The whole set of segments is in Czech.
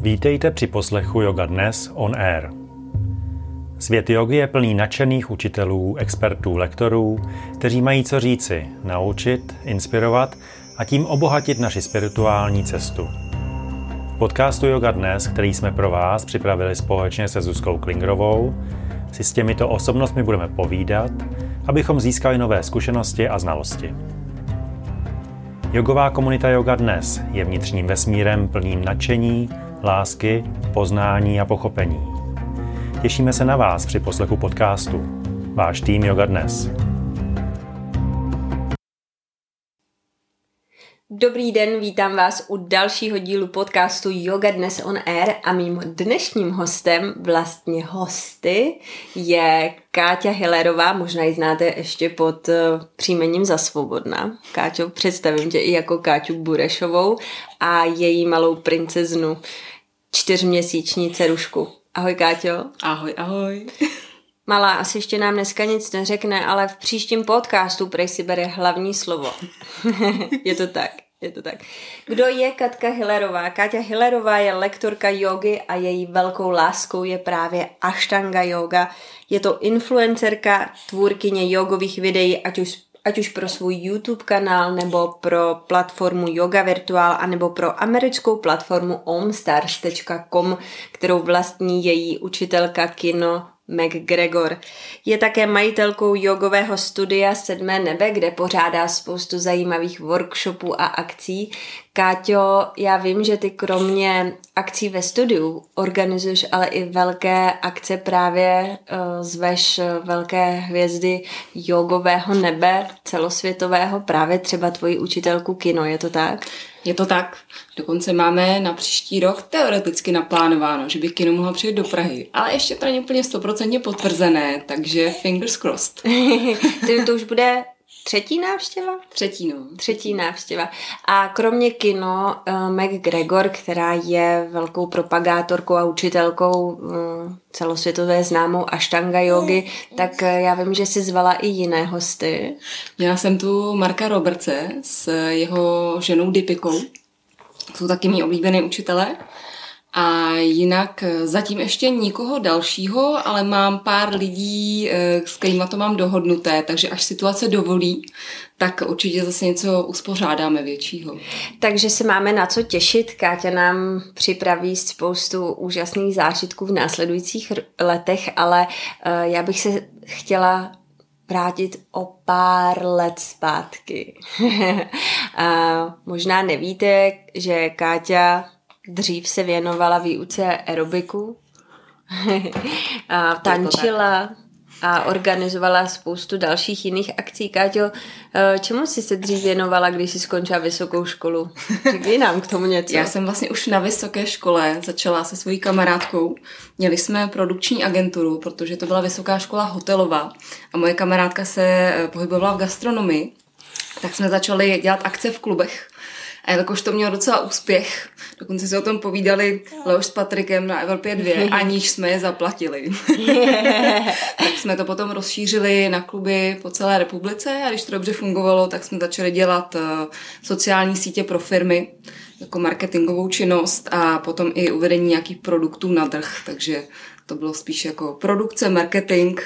Vítejte při poslechu Yoga Dnes on Air. Svět jogy je plný nadšených učitelů, expertů, lektorů, kteří mají co říci, naučit, inspirovat a tím obohatit naši spirituální cestu. V podcastu Yoga Dnes, který jsme pro vás připravili společně se Zuzkou Klingrovou, si s těmito osobnostmi budeme povídat, abychom získali nové zkušenosti a znalosti. Jogová komunita Yoga Dnes je vnitřním vesmírem plným nadšení, lásky, poznání a pochopení. Těšíme se na vás při poslechu podcastu. Váš tým Yoga Dnes. Dobrý den, vítám vás u dalšího dílu podcastu Yoga Dnes on Air a mým dnešním hostem, vlastně hosty, je Káťa Hillerová, možná ji znáte ještě pod uh, příjmením za Svobodna. Káťo, představím tě i jako Káťu Burešovou a její malou princeznu, čtyřměsíční cerušku. Ahoj Káťo. Ahoj, ahoj. Malá asi ještě nám dneska nic neřekne, ale v příštím podcastu prej si bere hlavní slovo. je to tak. Je to tak. Kdo je Katka Hillerová? Káťa Hillerová je lektorka jogy a její velkou láskou je právě Ashtanga yoga. Je to influencerka, tvůrkyně jogových videí, ať už ať už pro svůj YouTube kanál, nebo pro platformu Yoga Virtual, anebo pro americkou platformu omstars.com, kterou vlastní její učitelka kino McGregor. Je také majitelkou jogového studia Sedmé nebe, kde pořádá spoustu zajímavých workshopů a akcí. Káťo, já vím, že ty kromě akcí ve studiu organizuješ ale i velké akce právě uh, zveš velké hvězdy jogového nebe celosvětového, právě třeba tvoji učitelku kino, je to tak? Je to tak. Dokonce máme na příští rok teoreticky naplánováno, že by kino mohlo přijet do Prahy. Ale ještě to není úplně stoprocentně potvrzené, takže fingers crossed. to už bude Třetí návštěva? Třetí, no. Třetí návštěva. A kromě kino, uh, McGregor, která je velkou propagátorkou a učitelkou uh, celosvětové známou Ashtanga jogy, tak uh, já vím, že si zvala i jiné hosty. Měla jsem tu Marka Roberce s jeho ženou Dipikou. Jsou taky mý oblíbený učitelé. A jinak eh, zatím ještě nikoho dalšího, ale mám pár lidí, eh, s kterými to mám dohodnuté, takže až situace dovolí, tak určitě zase něco uspořádáme většího. Takže se máme na co těšit. Káťa nám připraví spoustu úžasných zážitků v následujících letech, ale eh, já bych se chtěla vrátit o pár let zpátky. možná nevíte, že Káťa Dřív se věnovala výuce aerobiku, a tančila a organizovala spoustu dalších jiných akcí. Káťo, eh, čemu jsi se dřív věnovala, když jsi skončila vysokou školu? Řekni nám k tomu něco. Já jsem vlastně už na vysoké škole začala se svojí kamarádkou. Měli jsme produkční agenturu, protože to byla vysoká škola hotelová a moje kamarádka se eh, pohybovala v gastronomii, tak jsme začali dělat akce v klubech a jakož to mělo docela úspěch, dokonce si o tom povídali Leoš s Patrikem na Evropě 2, aniž jsme je zaplatili. tak jsme to potom rozšířili na kluby po celé republice a když to dobře fungovalo, tak jsme začali dělat eh, sociální sítě pro firmy, jako marketingovou činnost a potom i uvedení nějakých produktů na trh, takže to bylo spíš jako produkce, marketing.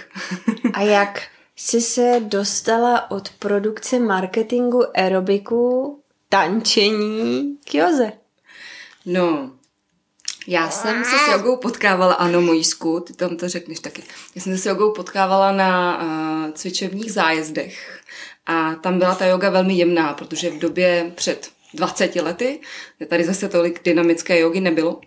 a jak jsi se dostala od produkce marketingu aerobiku tančení k joze? No, já jsem se s jogou potkávala, ano, Mojsku, ty tam to řekneš taky. Já jsem se s jogou potkávala na uh, cvičebních zájezdech a tam byla ta yoga velmi jemná, protože v době před 20 lety, tady zase tolik dynamické jogy nebylo.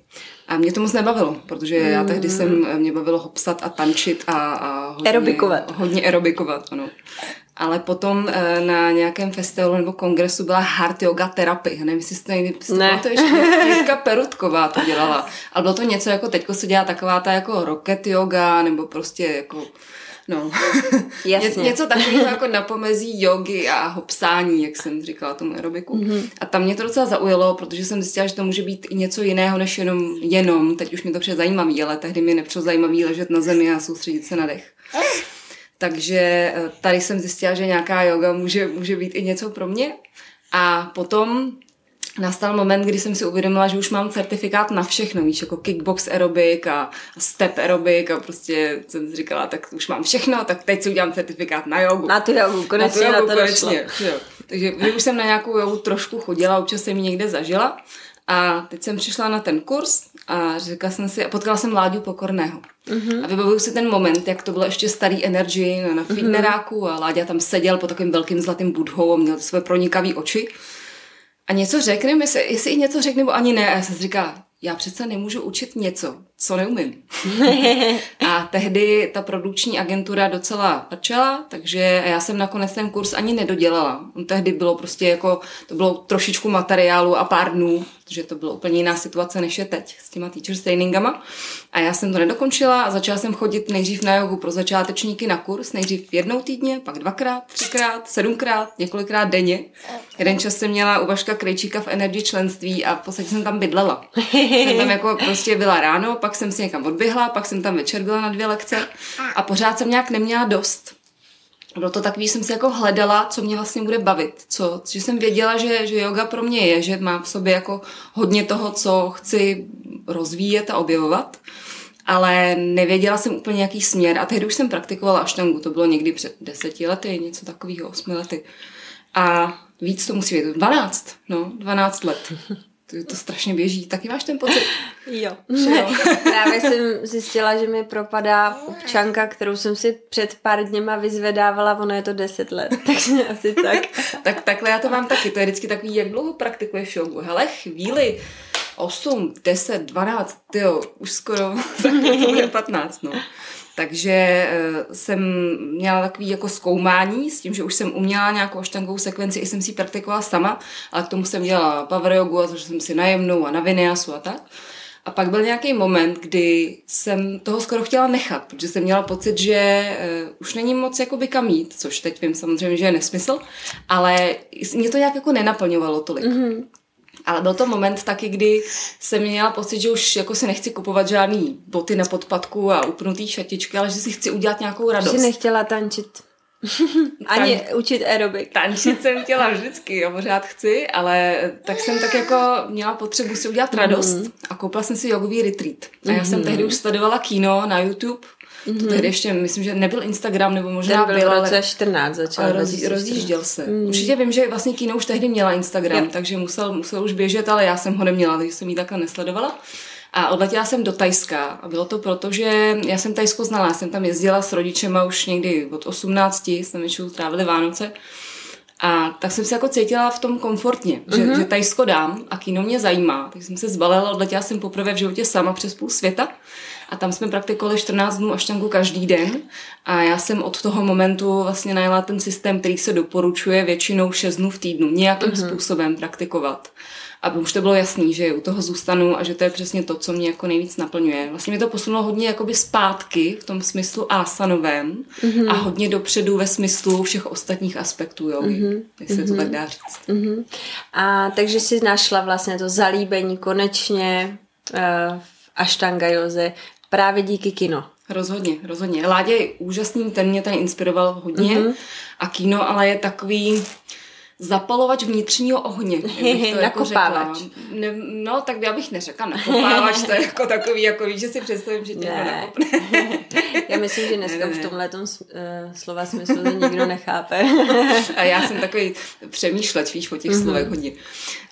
A mě to moc nebavilo, protože já tehdy jsem, mě bavilo hopsat a tančit a, a hodně, aerobikovat. Hodně aerobikovat, ano ale potom e, na nějakém festivalu nebo kongresu byla hard yoga terapie. Nevím, jestli jste někdy ne. to ještě Jitka Perutková to dělala. Ale bylo to něco jako teďko se dělá taková ta jako rocket yoga, nebo prostě jako No, Jasně. něco takového jako na pomezí jogy a hopsání, jak jsem říkala tomu aerobiku. Mm-hmm. A tam mě to docela zaujalo, protože jsem zjistila, že to může být i něco jiného než jenom, jenom. teď už mi to přijde zajímavý, ale tehdy mi nepřijde zajímavý ležet na zemi a soustředit se na dech. Takže eh, tady jsem zjistila, že nějaká yoga může, může být i něco pro mě. A potom nastal moment, kdy jsem si uvědomila, že už mám certifikát na všechno, víš, jako kickbox aerobik a step aerobik a prostě jsem si říkala, tak už mám všechno, tak teď si udělám certifikát na jogu. Na tu jogu, konečně na, tu jogu, na to konečně, jo. Takže už jsem na nějakou jogu trošku chodila, občas jsem ji někde zažila a teď jsem přišla na ten kurz a řekla jsem si, a potkala jsem Láďu Pokorného. Uh-huh. A vybavuju si ten moment, jak to bylo ještě starý energy na, na fitneráku uh-huh. a Láďa tam seděl pod takovým velkým zlatým budhou a měl své pronikavý oči. A něco řekne, jestli, jestli i něco řekne, nebo ani ne. A já jsem říká, já přece nemůžu učit něco, co neumím. a tehdy ta produkční agentura docela začala, takže já jsem nakonec ten kurz ani nedodělala. Tehdy bylo prostě jako, to bylo trošičku materiálu a pár dnů, protože to byla úplně jiná situace než je teď s těma teachers trainingama. A já jsem to nedokončila a začala jsem chodit nejdřív na jogu pro začátečníky na kurz, nejdřív jednou týdně, pak dvakrát, třikrát, sedmkrát, několikrát denně. Jeden čas jsem měla u Vaška Krejčíka v Energy členství a v podstatě jsem tam bydlela. jsem tam jako prostě byla ráno, pak jsem si někam odběhla, pak jsem tam večer byla na dvě lekce a pořád jsem nějak neměla dost bylo to takový, jsem si jako hledala, co mě vlastně bude bavit. Co, že jsem věděla, že, že yoga pro mě je, že má v sobě jako hodně toho, co chci rozvíjet a objevovat. Ale nevěděla jsem úplně jaký směr. A tehdy už jsem praktikovala aštangu. To bylo někdy před deseti lety, něco takového, osmi lety. A víc to musí být. 12, no, 12 let to, to strašně běží. Taky máš ten pocit? Jo. jo. Právě jsem zjistila, že mi propadá občanka, kterou jsem si před pár dněma vyzvedávala, ono je to 10 let, takže asi tak. tak takhle já to mám taky, to je vždycky takový, jak dlouho praktikuješ jogu? Hele, chvíli, 8, 10, 12, jo, už skoro, to bude 15, no. Takže eh, jsem měla takový jako zkoumání s tím, že už jsem uměla nějakou štangovou sekvenci, i jsem si praktikovala sama, ale k tomu jsem dělala power jogu a jsem si najemnou a na vinyásu a tak. A pak byl nějaký moment, kdy jsem toho skoro chtěla nechat, protože jsem měla pocit, že uh, už není moc jakoby kam jít, což teď vím samozřejmě, že je nesmysl, ale mě to nějak jako nenaplňovalo tolik. Mm-hmm. Ale byl to moment taky, kdy jsem měla pocit, že už jako si nechci kupovat žádný boty na podpadku a upnutý šatičky, ale že si chci udělat nějakou radost. Že nechtěla tančit. Ani Tan- učit aerobik. Tančit jsem chtěla vždycky, jo, pořád chci, ale tak jsem tak jako měla potřebu si udělat radost mm-hmm. a koupila jsem si jogový retreat. A já jsem mhm. tehdy už sledovala kino na YouTube Mm-hmm. To tehdy ještě, myslím, že nebyl Instagram, nebo možná byl, byl v roce 14 začal. Roz, rozjížděl se. Mm. Určitě vím, že vlastně Kino už tehdy měla Instagram, yep. takže musel, musel už běžet, ale já jsem ho neměla, takže jsem ji takhle nesledovala. A odletěla jsem do Tajska a bylo to proto, že já jsem Tajsko znala, já jsem tam jezdila s rodičema už někdy od 18, jsme většinou trávili Vánoce. A tak jsem se jako cítila v tom komfortně, že, mm-hmm. že Tajsko dám a kino mě zajímá. Tak jsem se zbalila, odletěla jsem poprvé v životě sama přes půl světa a tam jsme praktikovali 14 dnů aštangu každý den a já jsem od toho momentu vlastně najela ten systém, který se doporučuje většinou 6 dnů v týdnu, nějakým mm-hmm. způsobem praktikovat aby už to bylo jasný, že u toho zůstanu a že to je přesně to, co mě jako nejvíc naplňuje. Vlastně mě to posunulo hodně jakoby zpátky v tom smyslu asanovém mm-hmm. a hodně dopředu ve smyslu všech ostatních aspektů jo, mm-hmm. jestli mm-hmm. to tak dá říct. Mm-hmm. A takže si našla vlastně to zalíbení konečně uh, v Ashtanga Joze právě díky kino. Rozhodně, rozhodně. Ládě je úžasný, ten mě tady inspiroval hodně mm-hmm. a kino ale je takový zapalovač vnitřního ohně. To nakopávač. Jako ne, no, tak já bych neřekla nakopávač, to je jako takový, jako víš, že si představím, že tě ne. nakopne. já myslím, že dneska ne, ne. už v tomhle uh, slova smyslu to nikdo nechápe. A já jsem takový přemýšleč, víš, o těch mm-hmm. slovech hodně.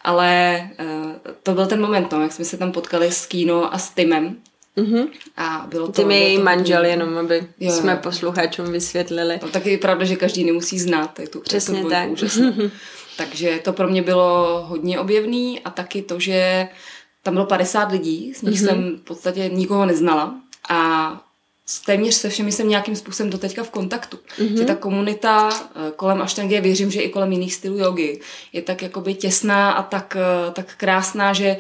Ale uh, to byl ten moment, no, jak jsme se tam potkali s Kino a s Timem, Mm-hmm. A bylo to, Ty mi její manžel, jenom aby jo, jsme posluchačům vysvětlili. No, taky je pravda, že každý nemusí znát. Je tu, Přesně je to tak. Takže to pro mě bylo hodně objevný a taky to, že tam bylo 50 lidí, z nich mm-hmm. jsem v podstatě nikoho neznala a téměř se všemi jsem nějakým způsobem doteďka v kontaktu. Mm-hmm. Že ta komunita eh, kolem Ashtangy, věřím, že i kolem jiných stylů jogy, je tak jakoby těsná a tak, eh, tak krásná, že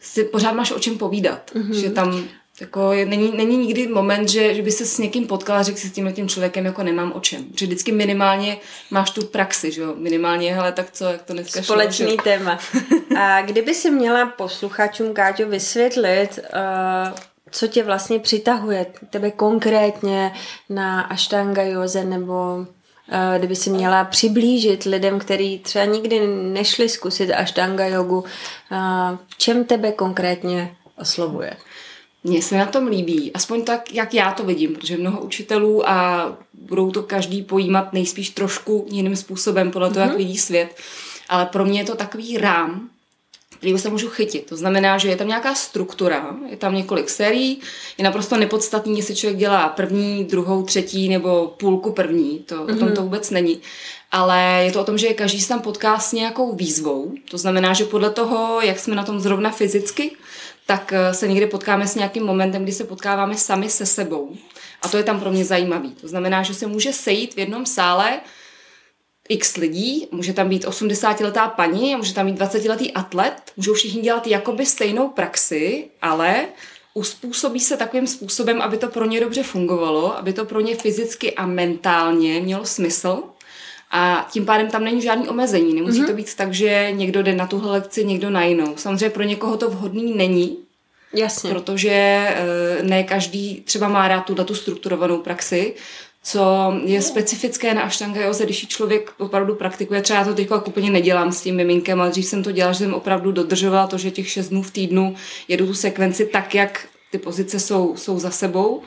si pořád máš o čem povídat. Mm-hmm. Že tam jako není, není nikdy moment, že, že by se s někým potkala a řekl si s tím tím člověkem, jako nemám o čem. Že vždycky minimálně máš tu praxi, že jo? Minimálně, hele, tak co, jak to dneska Společný šlo, téma. A kdyby si měla posluchačům, Káťo, vysvětlit, uh, co tě vlastně přitahuje, tebe konkrétně na Ashtanga Joze nebo eh, kdyby si měla přiblížit lidem, kteří třeba nikdy nešli zkusit ashtanga jogu, eh, v čem tebe konkrétně oslovuje? Mně se na tom líbí, aspoň tak, jak já to vidím, protože mnoho učitelů a budou to každý pojímat nejspíš trošku jiným způsobem podle toho, mm-hmm. jak mhm. vidí svět. Ale pro mě je to takový rám, který se můžu chytit. To znamená, že je tam nějaká struktura, je tam několik sérií, je naprosto nepodstatný, jestli člověk dělá první, druhou, třetí nebo půlku první, to, mm-hmm. o tom mhm. to vůbec není. Ale je to o tom, že každý se tam potká s nějakou výzvou. To znamená, že podle toho, jak jsme na tom zrovna fyzicky, tak eh, se někdy potkáme s nějakým momentem, kdy se potkáváme sami se sebou. A to je tam pro mě zajímavý. To znamená, že se může sejít v jednom sále x lidí, může tam být 80-letá paní, může tam být 20-letý atlet, můžou všichni dělat jakoby stejnou praxi, ale uspůsobí se takovým způsobem, aby to pro ně dobře fungovalo, aby to pro ně fyzicky a mentálně mělo smysl. A tím pádem tam není žádný omezení. Nemusí mm-hmm. to být tak, že někdo jde na tuhle lekci, někdo na jinou. Samozřejmě pro někoho to vhodný není, Jasně. Protože eh, ne každý třeba má rád tuhle tu strukturovanou praxi, co je specifické na Ashtanga Joze, když člověk opravdu praktikuje. Třeba já to teď úplně nedělám s tím miminkem, ale dřív jsem to dělala, že jsem opravdu dodržovala to, že těch šest dnů v týdnu jedu tu sekvenci tak, jak ty pozice jsou, jsou za sebou.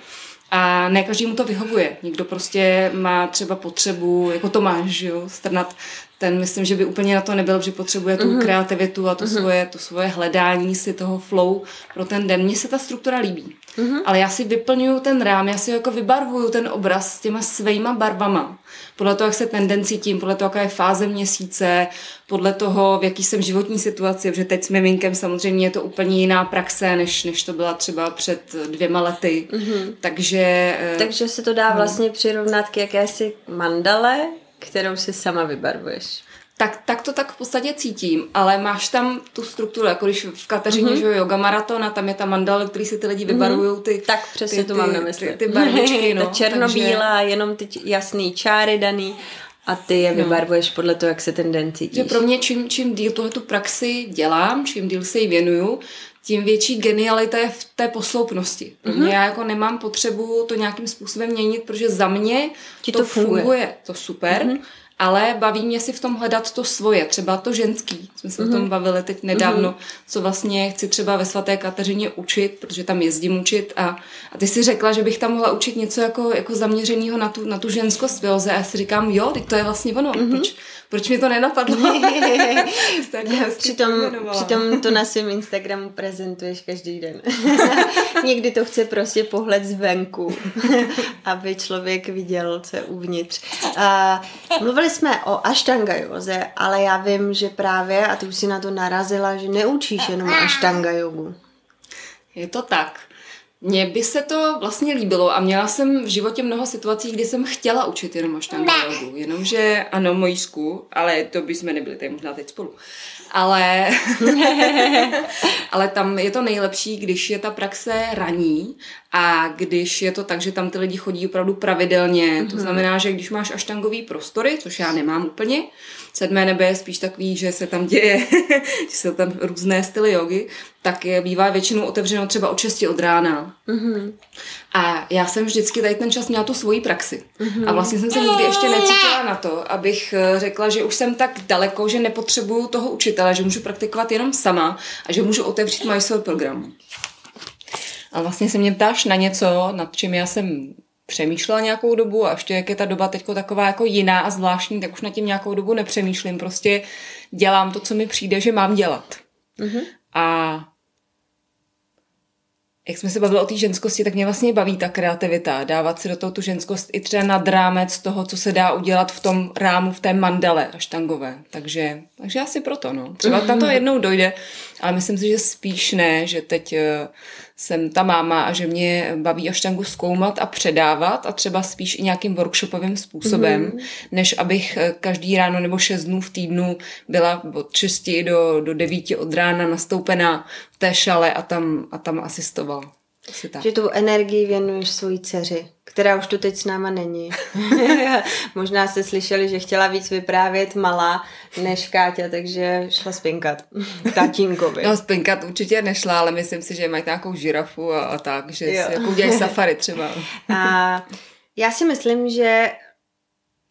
A ne každý mu to vyhovuje. Někdo prostě má třeba potřebu, jako to máš, jo, strnat ten myslím, že by úplně na to nebyl, že potřebuje tu mm-hmm. kreativitu a to, mm-hmm. svoje, to svoje hledání si toho flow pro ten den. Mně se ta struktura líbí. Mm-hmm. Ale já si vyplňuju ten rám, já si jako vybarvuju ten obraz s těma svýma barvama. Podle toho, jak se ten den cítím, podle toho, jaká je fáze měsíce, podle toho, v jaký jsem životní situaci, protože teď s miminkem samozřejmě je to úplně jiná praxe, než, než to byla třeba před dvěma lety. Mm-hmm. Takže... Eh, Takže se to dá no. vlastně přirovnat k jakési mandale, kterou si sama vybarvuješ. Tak, tak to tak v podstatě cítím, ale máš tam tu strukturu, jako když v Kateřině, mm-hmm. že yoga maraton a tam je ta mandala, který si ty lidi mhm. vybarvují ty Tak přesně ty, to mám na mysli. Ty, ty barvičky, no. ta černobílá, takže... jenom ty jasný čáry daný a ty je no. vybarvuješ podle toho, jak se ten den cítíš. Že pro mě čím, čím díl tohle tu praxi dělám, čím díl se jí věnuju, tím větší genialita je v té posloupnosti. Pro mě mm-hmm. já jako nemám potřebu to nějakým způsobem měnit, protože za mě Ti to, to funguje. funguje. To super. Mm-hmm ale baví mě si v tom hledat to svoje, třeba to ženský. Jsme se mm-hmm. o tom mhm. bavili teď nedávno, mm-hmm. co vlastně chci třeba ve svaté Kateřině učit, protože tam jezdím učit a, a ty si řekla, že bych tam mohla učit něco jako, jako zaměřeného na tu, na tu ženskost v a já si říkám, jo, teď to je vlastně ono. Mm-hmm. Proč, proč mi to nenapadlo? přitom, přitom to na svém Instagramu prezentuješ každý den. Někdy to chce prostě pohled zvenku, aby člověk viděl, co je uvnitř. A mluvili jsme o Ashtanga joze, ale já vím, že právě, a ty už si na to narazila, že neučíš jenom Ashtanga jogu. Je to tak. Mně by se to vlastně líbilo a měla jsem v životě mnoho situací, kdy jsem chtěla učit jenom aštanga jogu. Jenomže ano, Mojsku, ale to by jsme nebyli tady možná teď spolu. Ale, ale tam je to nejlepší, když je ta praxe raní a když je to tak, že tam ty lidi chodí opravdu pravidelně. Mm-hmm. To mhm. znamená, že když máš aštangový prostory, což já nemám úplně, sedmé nebe je spíš takový, že se tam děje, že jsou tam různé styly jogy, tak je, bývá většinou otevřeno třeba od 6 od rána. Mm-hmm. A já jsem vždycky tady ten čas měla tu svoji praxi. Mm-hmm. A vlastně jsem se nikdy ještě necítila na to, abych eh, řekla, že už jsem tak daleko, že nepotřebuju toho učitele, že můžu praktikovat jenom sama a že můžu otevřít svůj program. A vlastně se mě ptáš na něco, nad čím já jsem přemýšlela nějakou dobu a ještě jak je ta doba teď taková jako jiná a zvláštní, tak už na tím nějakou dobu nepřemýšlím. Prostě dělám to, co mi přijde, že mám dělat. Mm-hmm. A jak jsme se bavili o té ženskosti, tak mě vlastně baví ta kreativita, dávat si do toho tu ženskost i třeba nad rámec toho, co se dá udělat v tom rámu, v té mandale aštangové. Takže, takže asi proto, no. Třeba na to jednou dojde, ale myslím si, že spíš ne, že teď eh, jsem ta máma a že mě baví aštangu zkoumat a předávat a třeba spíš i nějakým workshopovým způsobem, mm-hmm. než abych eh, každý ráno nebo šest dnů v týdnu byla od 6 do, do 9 od rána nastoupená v té šale a tam, a tam asistovala. Asi tak. Že tu energii věnuješ svojí dceři, která už tu teď s náma není. Možná jste slyšeli, že chtěla víc vyprávět malá než Káťa, takže šla spinkat tatínkovi. No spinkat určitě nešla, ale myslím si, že mají nějakou žirafu a, a tak, že jo. si jako udělají safari třeba. a já si myslím, že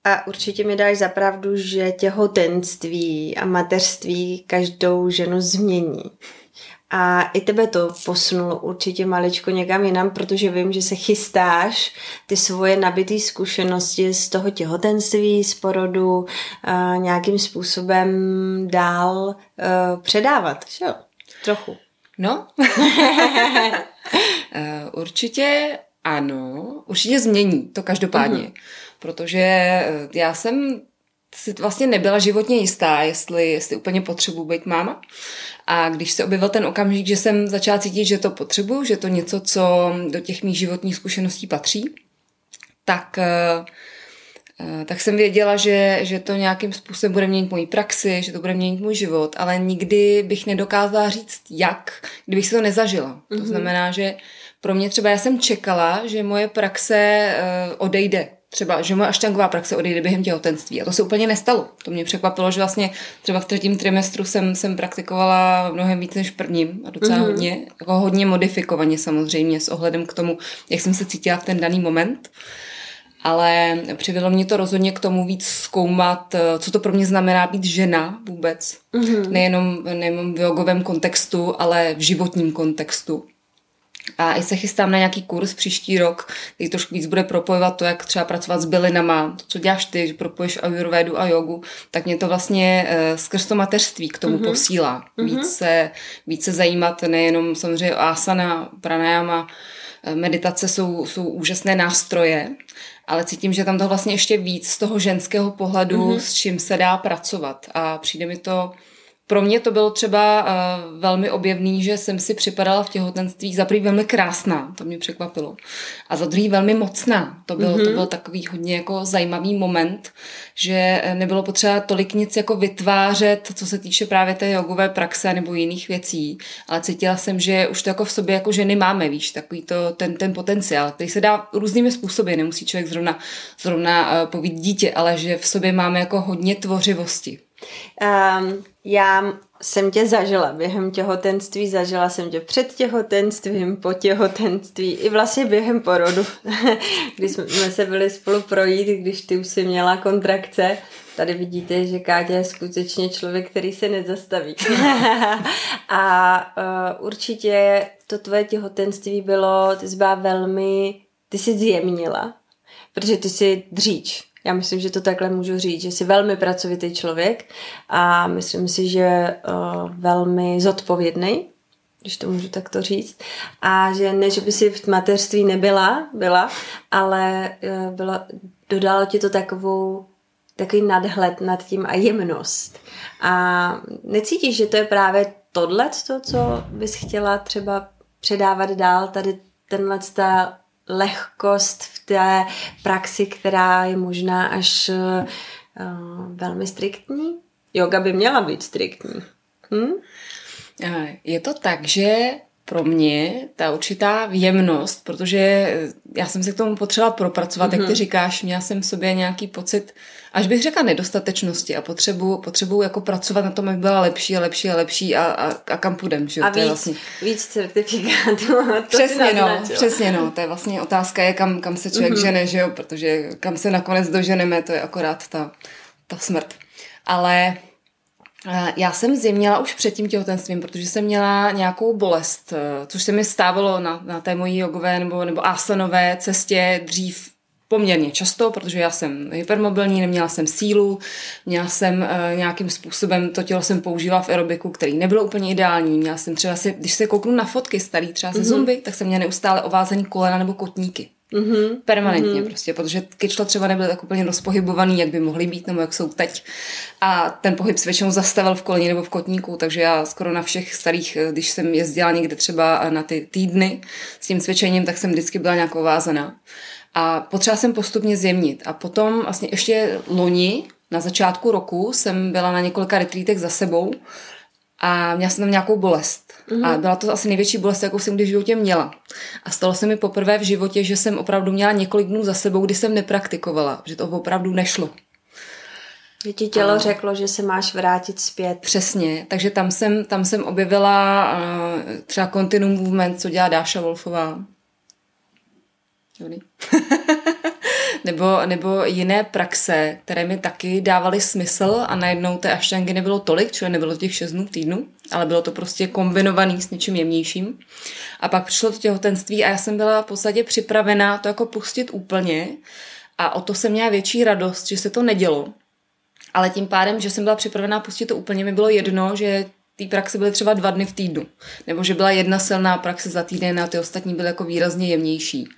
A určitě mi dáš zapravdu, že těhotenství a mateřství každou ženu změní. A i tebe to posunulo určitě maličko někam jinam, protože vím, že se chystáš ty svoje nabité zkušenosti z toho těhotenství, z porodu uh, nějakým způsobem dál uh, předávat, že jo? Trochu. No, eh, určitě ano, určitě změní to každopádně, mm-hmm. protože já jsem si vlastně nebyla životně jistá, jestli, jestli úplně potřebuji být máma. A když se objevil ten okamžik, že jsem začala cítit, že to potřebuju, že to něco, co do těch mých životních zkušeností patří, tak, eh, eh, tak jsem věděla, že, že to nějakým způsobem bude měnit moji praxi, že to bude měnit můj život, ale nikdy bych nedokázala říct, jak, kdybych si to nezažila. Mm-hmm. To mhm. znamená, že pro mě třeba já jsem čekala, že moje praxe eh, odejde třeba, že moje aštangová praxe odejde během těhotenství. A to se úplně nestalo. To mě překvapilo, že vlastně třeba v třetím trimestru jsem, jsem praktikovala mnohem víc než v prvním a docela mm-hmm. hodně, jako hodně modifikovaně samozřejmě s ohledem k tomu, jak jsem se cítila v ten daný moment. Ale přivedlo mě to rozhodně k tomu víc zkoumat, co to pro mě znamená být žena vůbec. Mm-hmm. Nejenom, nejenom v jogovém kontextu, ale v životním kontextu. A i se chystám na nějaký kurz příští rok, který trošku víc bude propojovat to, jak třeba pracovat s bylinama, to, co děláš ty, že propoješ ayurvedu a jogu, tak mě to vlastně uh, skrz to mateřství k tomu mm-hmm. posílá. Mm-hmm. Víc, se, víc se zajímat nejenom samozřejmě o asana, pranayama, eh, meditace jsou, jsou úžasné nástroje, ale cítím, že tam to vlastně ještě víc z toho ženského pohledu, mm-hmm. s čím se dá pracovat. A přijde mi to pro mě to bylo třeba uh, velmi objevný, že jsem si připadala v těhotenství za prvý velmi krásná, to mě překvapilo. A za druhý velmi mocná. To byl, mm-hmm. to mhm. byl takový hodně jako zajímavý moment, že eh, nebylo potřeba tolik nic jako vytvářet, co se týče právě té jogové praxe nebo jiných věcí, ale cítila jsem, že už to jako v sobě jako ženy máme, víš, takový to, ten, ten potenciál, který se dá různými způsoby, nemusí člověk zrovna, zrovna uh, povíd dítě, ale že v sobě máme jako hodně tvořivosti. Um, já jsem tě zažila během těhotenství, zažila jsem tě před těhotenstvím, po těhotenství i vlastně během porodu, když jsme se byli spolu projít, když ty už si měla kontrakce. Tady vidíte, že Káťa je skutečně člověk, který se nezastaví. A uh, určitě to tvoje těhotenství bylo, ty jsi byla velmi, ty jsi zjemnila, protože ty jsi dříč, já myslím, že to takhle můžu říct, že jsi velmi pracovitý člověk a myslím si, že uh, velmi zodpovědný, když to můžu takto říct. A že ne, že by si v mateřství nebyla, byla, ale uh, byla, dodalo ti to takovou takový nadhled nad tím a jemnost. A necítíš, že to je právě tohle, to, co bys chtěla třeba předávat dál, tady tenhle ta lehkost v té praxi, která je možná až uh, velmi striktní? Yoga by měla být striktní. Hm? Je to tak, že pro mě ta určitá jemnost, protože já jsem se k tomu potřebovala propracovat, mm-hmm. jak ty mhm. říkáš, měla jsem v sobě nějaký pocit, až bych řekla nedostatečnosti a potřebu, potřebu jako pracovat na tom, aby byla lepší a lepší a lepší a, a, a kam půjdem. Že? A to víc, je vlastně... víc certifikátů. přesně no, přesně no, to je vlastně otázka, je kam, kam se člověk mm-hmm. žene, že jo, protože kam se nakonec doženeme, to je akorát ta, ta smrt. Ale já jsem zjemnila už před tím těhotenstvím, protože jsem měla nějakou bolest, eh, což se mi stávalo na, na té mojí jogové nebo, nebo asanové cestě dřív poměrně často, protože já jsem hypermobilní, neměla jsem sílu, měla jsem uh, nějakým způsobem, to tělo jsem používala v aerobiku, který nebylo úplně ideální. Měla jsem třeba, si, když se kouknu na fotky starý třeba ze mm-hmm. zombie, tak jsem měla neustále ovázaný kolena nebo kotníky. Mm-hmm. Permanentně mm-hmm. prostě, protože kyčle třeba nebyly tak úplně rozpohybovaný, jak by mohly být, nebo jak jsou teď. A ten pohyb se většinou zastavil v koleni nebo v kotníku, takže já skoro na všech starých, eh, když jsem jezdila někde třeba na ty týdny s tím cvičením, tak jsem vždycky byla nějak vázaná. A potřeba jsem postupně zjemnit. A potom vlastně ještě loni, na začátku roku, jsem byla na několika retrítech za sebou a měla jsem tam nějakou bolest. Mm-hmm. A byla to asi největší bolest, jakou jsem kdy v životě měla. A stalo se mi poprvé v životě, že jsem opravdu měla několik dnů za sebou, kdy jsem nepraktikovala, že to opravdu nešlo. Že ti tělo a... řeklo, že se máš vrátit zpět. Přesně, takže tam jsem, tam jsem objevila uh, třeba Continuum Movement, co dělá Dáša Wolfová. nebo, nebo jiné praxe, které mi taky dávaly smysl a najednou té aštangy nebylo tolik, čili nebylo těch 6 dnů v týdnu, ale bylo to prostě kombinovaný s něčím jemnějším. A pak přišlo to těhotenství a já jsem byla v podstatě připravená to jako pustit úplně a o to jsem měla větší radost, že se to nedělo. Ale tím pádem, že jsem byla připravená pustit to úplně, mi bylo jedno, že té praxe byly třeba dva dny v týdnu. Nebo že byla jedna silná praxe za týden a ty ostatní byly jako výrazně jemnější.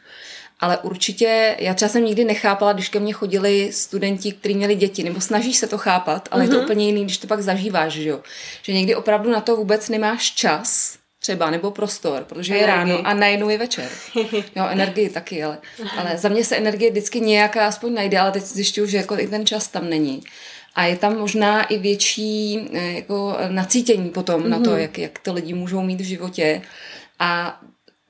Ale určitě, já třeba jsem nikdy nechápala, když ke mně chodili studenti, kteří měli děti, nebo snažíš se to chápat, ale mm-hmm. je to mhm. úplně jiný, když to pak zažíváš, že jo. Že někdy opravdu na to vůbec nemáš čas, třeba, nebo prostor, protože je ráno a najednou je večer. Jo, energii taky, ale, ale za mě se energie vždycky nějaká aspoň najde, ale teď zjišťuju, že jako i ten čas tam není. A je tam možná i větší eh, jako nacítění potom mm-hmm. na to, mhm. jak, jak to lidi můžou mít v životě. A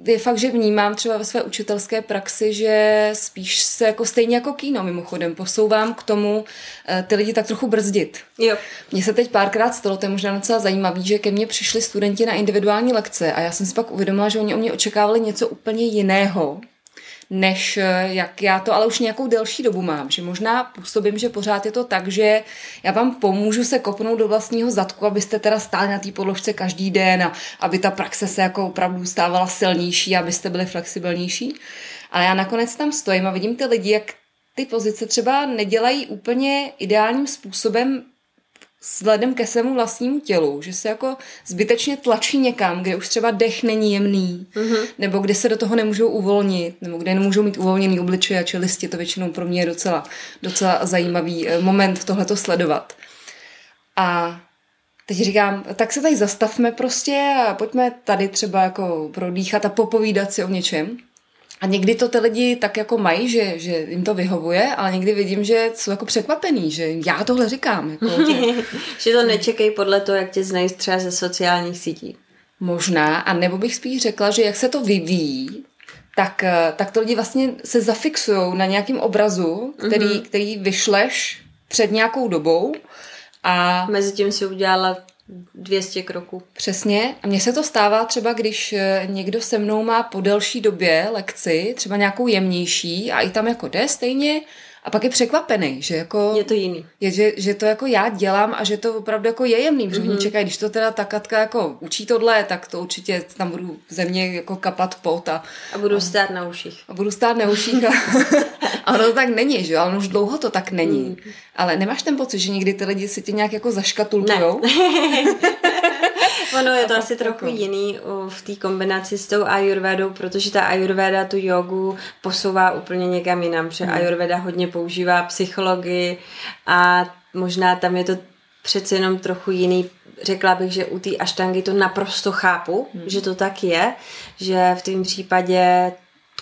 je fakt, že vnímám třeba ve své učitelské praxi, že spíš se jako stejně jako kino mimochodem posouvám k tomu eh, ty lidi tak trochu brzdit. Jo. Mně se teď párkrát stalo, to je možná docela zajímavé, že ke mně přišli studenti na individuální lekce a já jsem si pak uvědomila, že oni o mě očekávali něco úplně jiného, než eh, jak já to ale už nějakou delší dobu mám. Že možná působím, že pořád je to tak, že já vám pomůžu se kopnout do vlastního zadku, abyste teda stáli na té podložce každý den a aby ta praxe se jako opravdu stávala silnější, abyste byli flexibilnější. Ale já nakonec tam stojím a vidím ty lidi, jak ty pozice třeba nedělají úplně ideálním způsobem vzhledem ke svému vlastnímu tělu, že se jako zbytečně tlačí někam, kde už třeba dech není jemný, mm-hmm. nebo kde se do toho nemůžou uvolnit, nebo kde nemůžou mít uvolněný obličeje a čelisti, to většinou pro mě je docela, docela zajímavý eh, moment v tohleto sledovat. A teď říkám, tak se tady zastavme prostě a pojďme tady třeba jako prodýchat a popovídat si o něčem. A někdy to ty lidi tak jako mají, že, že jim to vyhovuje, ale někdy vidím, že jsou jako překvapený, že já tohle říkám. Jako, že... že to nečekej podle toho, jak tě znají třeba ze sociálních sítí. Možná, a nebo bych spíš řekla, že jak se to vyvíjí, tak, eh, tak to lidi vlastně se zafixují na nějakým obrazu, který, mm-hmm. který vyšleš před nějakou dobou a... Mezi tím si udělala 200 kroků. Přesně. A mně se to stává třeba, když eh, někdo se mnou má po delší době lekci, třeba nějakou jemnější a i tam jako jde stejně a pak je překvapený, že jako... Je to jiný. Je, že, že to jako já dělám a že to opravdu jako je jemný, protože mm-hmm. oni čekají, když to teda ta Katka jako učí tohle, tak to určitě tam budu ze mě jako kapat pot a... A budu a, stát na uších. A budu stát na uších a, a ono to tak není, že ale už dlouho to tak není. Mm. Ale nemáš ten pocit, že někdy ty lidi si tě nějak jako zaškatulkujou? Ne. ono je to asi trochu jako... jiný v té kombinaci s tou ayurvedou, protože ta ayurveda tu jogu posouvá úplně někam jinam, protože hmm. ayurveda hodně používá psychologii a možná tam je to přece jenom trochu jiný. Řekla bych, že u té aštangy to naprosto chápu, hmm. že to tak je, že v tom případě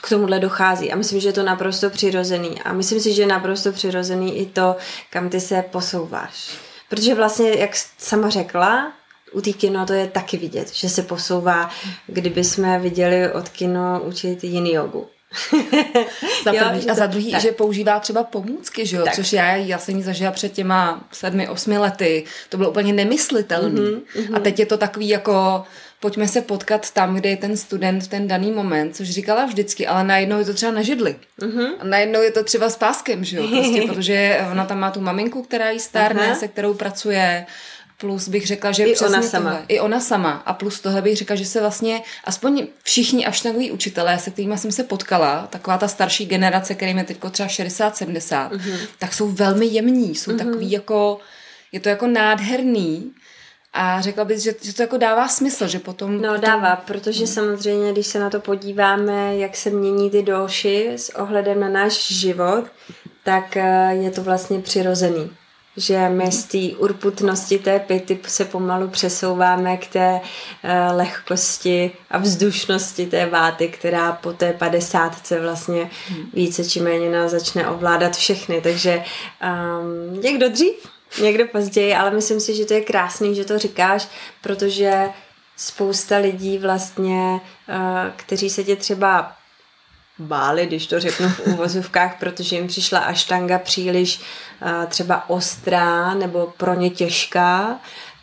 k tomuhle dochází a myslím, že je to naprosto přirozený a myslím si, že je naprosto přirozený i to, kam ty se posouváš. Protože vlastně, jak sama řekla, u té kino to je taky vidět, že se posouvá, kdyby jsme viděli od kino učit jiný jogu. za první, jo, a za druhý, tak. že používá třeba pomůcky, že jo? Tak. což já, já jsem ji zažila před těma sedmi, osmi lety. To bylo úplně nemyslitelné. Mm-hmm, mm-hmm. A teď je to takový jako pojďme se potkat tam, kde je ten student v ten daný moment, což říkala vždycky, ale najednou je to třeba na židli. Uh-huh. A najednou je to třeba s páskem, že jo? Prostě, protože ona tam má tu maminku, která jí stárne, uh-huh. se kterou pracuje Plus bych řekla, že I ona sama. Tohle, I ona sama. A plus tohle bych řekla, že se vlastně aspoň všichni až takový učitelé, se kterými jsem se potkala, taková ta starší generace, kterým je teď třeba 60-70, uh-huh. tak jsou velmi jemní. Jsou uh-huh. takový jako, je to jako nádherný. A řekla bych, že, že to jako dává smysl, že potom... No potom... dává, protože hmm. samozřejmě, když se na to podíváme, jak se mění ty doši s ohledem na náš život, tak eh, je to vlastně přirozený že my z té urputnosti té pity se pomalu přesouváme k té uh, lehkosti a vzdušnosti té váty, která po té padesátce vlastně více či méně nás začne ovládat všechny. Takže um, někdo dřív, někdo později, ale myslím si, že to je krásný, že to říkáš, protože spousta lidí vlastně, uh, kteří se tě třeba báli, když to řeknu v úvozovkách, protože jim přišla aštanga příliš třeba ostrá nebo pro ně těžká,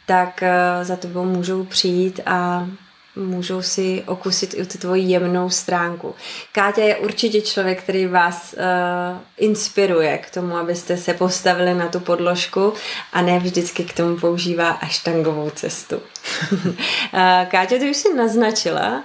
tak za tebou můžou přijít a můžou si okusit i tu tvoji jemnou stránku. Káťa je určitě člověk, který vás uh, inspiruje k tomu, abyste se postavili na tu podložku a ne vždycky k tomu používá až tangovou cestu. Káťa, ty už si naznačila,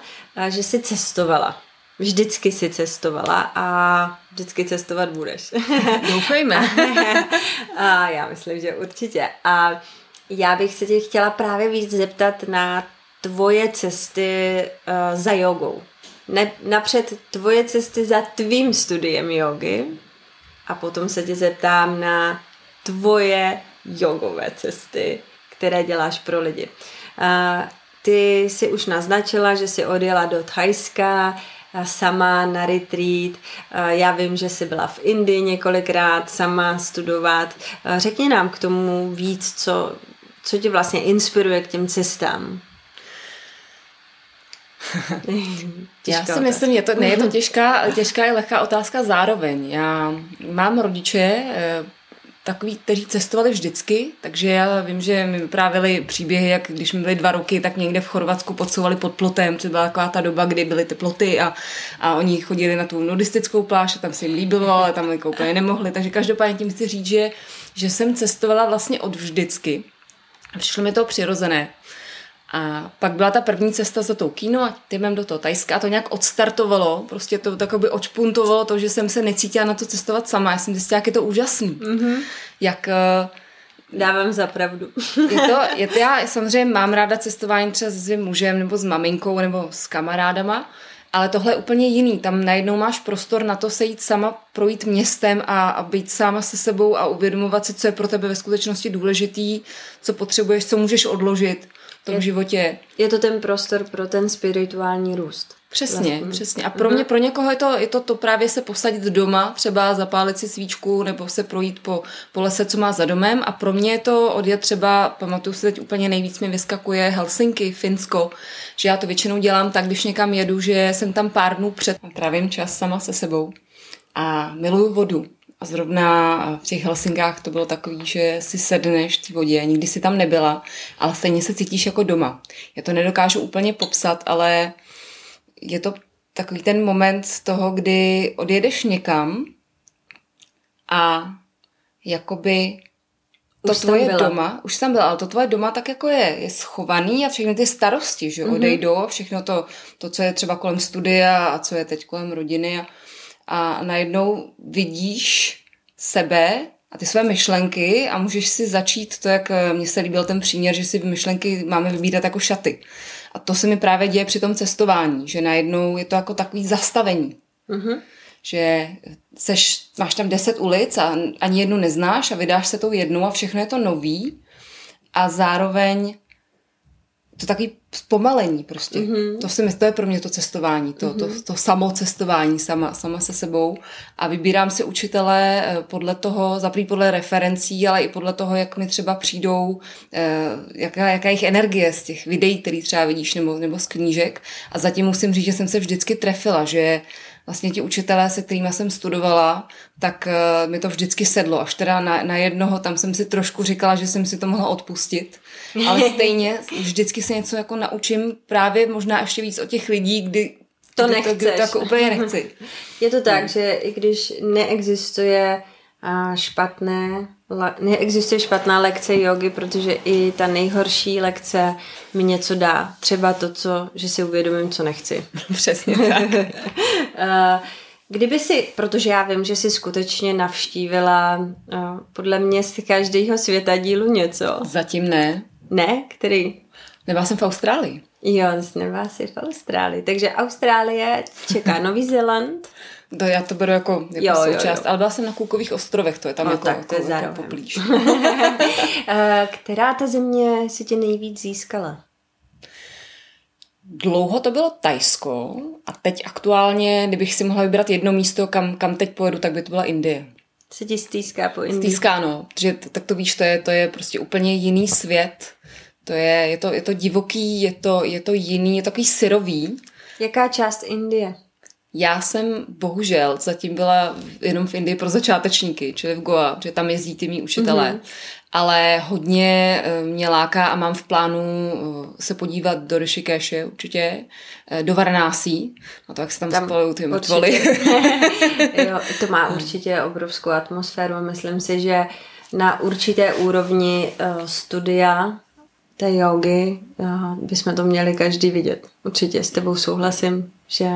že jsi cestovala. Vždycky si cestovala a vždycky cestovat budeš. Doufejme. a já myslím, že určitě. A já bych se tě chtěla právě víc zeptat na tvoje cesty uh, za jogou. Ne, napřed tvoje cesty za tvým studiem jogy a potom se tě zeptám na tvoje jogové cesty, které děláš pro lidi. Uh, ty si už naznačila, že jsi odjela do Thajska, sama na retreat. Já vím, že jsi byla v Indii několikrát sama studovat. Řekni nám k tomu víc, co, co tě vlastně inspiruje k těm cestám. Já si myslím, je to, ne, je to těžká, těžká i lehká otázka zároveň. Já mám rodiče, eh, takový, kteří cestovali vždycky, takže já vím, že mi vyprávěli příběhy, jak když mi byly dva roky, tak někde v Chorvatsku podsouvali pod plotem, to byla taková ta doba, kdy byly ty ploty a, a oni chodili na tu nudistickou pláž a tam se jim líbilo, ale tam jako úplně nemohli, takže každopádně tím chci říct, že, že jsem cestovala vlastně od vždycky. Přišlo mi to přirozené. A pak byla ta první cesta za tou kino a týmem do toho Tajska a to nějak odstartovalo, prostě to takový očpuntovalo to, že jsem se necítila na to cestovat sama. Já jsem zjistila, jak je to úžasný. Mm-hmm. Jak... Eh, Dávám za pravdu. je to, je to, já samozřejmě mám ráda cestování třeba s svým mužem nebo s maminkou nebo s kamarádama, ale tohle je úplně jiný. Tam najednou máš prostor na to se jít sama projít městem a, a být sama se sebou a uvědomovat si, co je pro tebe ve skutečnosti důležitý, co potřebuješ, co můžeš odložit tom je, životě. Je to ten prostor pro ten spirituální růst. Přesně, vlastně. přesně. A pro mě, pro někoho je to, je to to právě se posadit doma, třeba zapálit si svíčku nebo se projít po, po lese, co má za domem. A pro mě je to odjet třeba, pamatuju si teď úplně nejvíc mi vyskakuje Helsinki, Finsko, že já to většinou dělám tak, když někam jedu, že jsem tam pár dnů před trávím čas sama se sebou. A miluju vodu. A zrovna v těch Helsinkách to bylo takový, že si sedneš v vodě, nikdy si tam nebyla, ale stejně se cítíš jako doma. Já to nedokážu úplně popsat, ale je to takový ten moment toho, kdy odjedeš někam a jakoby to už tvoje doma, už jsem byla, ale to tvoje doma tak jako je, je schovaný a všechny ty starosti, že mm-hmm. odejdou, všechno to, to, co je třeba kolem studia a co je teď kolem rodiny a, a najednou vidíš sebe a ty své myšlenky a můžeš si začít to, jak eh, mně se líbil ten příměr, že si myšlenky máme vybírat jako šaty. A to se mi právě děje při tom cestování, že najednou je to jako takový zastavení. Mm-hmm. Že seš, máš tam deset ulic a ani jednu neznáš a vydáš se tou jednou a všechno je to nový a zároveň to takový zpomalení prostě. Mm-hmm. To si myslím, to je pro mě to cestování, to, mm-hmm. to, to samo cestování sama, sama se sebou a vybírám si učitele eh, podle toho, zaprý podle referencí, ale i podle toho, jak mi třeba přijdou, eh, jaká, jaká jejich energie z těch videí, který třeba vidíš, nebo, nebo z knížek a zatím musím říct, že jsem se vždycky trefila, že vlastně ti učitelé, se kterými jsem studovala, tak uh, mi to vždycky sedlo. Až teda na, na jednoho, tam jsem si trošku říkala, že jsem si to mohla odpustit. Ale stejně vždycky se něco jako naučím právě možná ještě víc o těch lidí, kdy to kdy nechceš. To, kdy to jako úplně nechci. Je to tak, no. že i když neexistuje špatné, neexistuje špatná lekce jogy, protože i ta nejhorší lekce mi něco dá. Třeba to, co, že si uvědomím, co nechci. Přesně tak. Kdyby si, protože já vím, že jsi skutečně navštívila podle mě z každého světa dílu něco. Zatím ne. Ne? Který? Nebyla jsem v Austrálii. Jo, nebyla jsi v Austrálii. Takže Austrálie čeká Nový Zéland. To já to beru jako, jako jo, součást, jo, jo. ale byla jsem na Kůkových ostrovech, to je tam no, jako, tak, to je jako, poblíž. Eh, která ta země si tě nejvíc získala? Dlouho to bylo Tajsko a teď aktuálně, kdybych si mohla vybrat jedno místo, kam, kam teď pojedu, tak by to byla Indie. Se ti stýská po Indii? Stýská, no. Protože tak to víš, to je, to je prostě úplně jiný svět. To je, je, to, je to divoký, je to, je to jiný, je to takový syrový. Jaká část Indie? Já jsem bohužel zatím byla jenom v Indii pro začátečníky, čili v Goa, protože tam jezdí ty mý učitelé. Mm-hmm. ale hodně eh, mě láká a mám v plánu eh, se podívat do Rishikeše určitě, eh, do Varanásí, no to jak se tam, tam spojují ty mrtvoly. jo, to má určitě obrovskou atmosféru a myslím si, že na určité úrovni studia té jogy bychom to měli každý vidět. Určitě s tebou souhlasím, že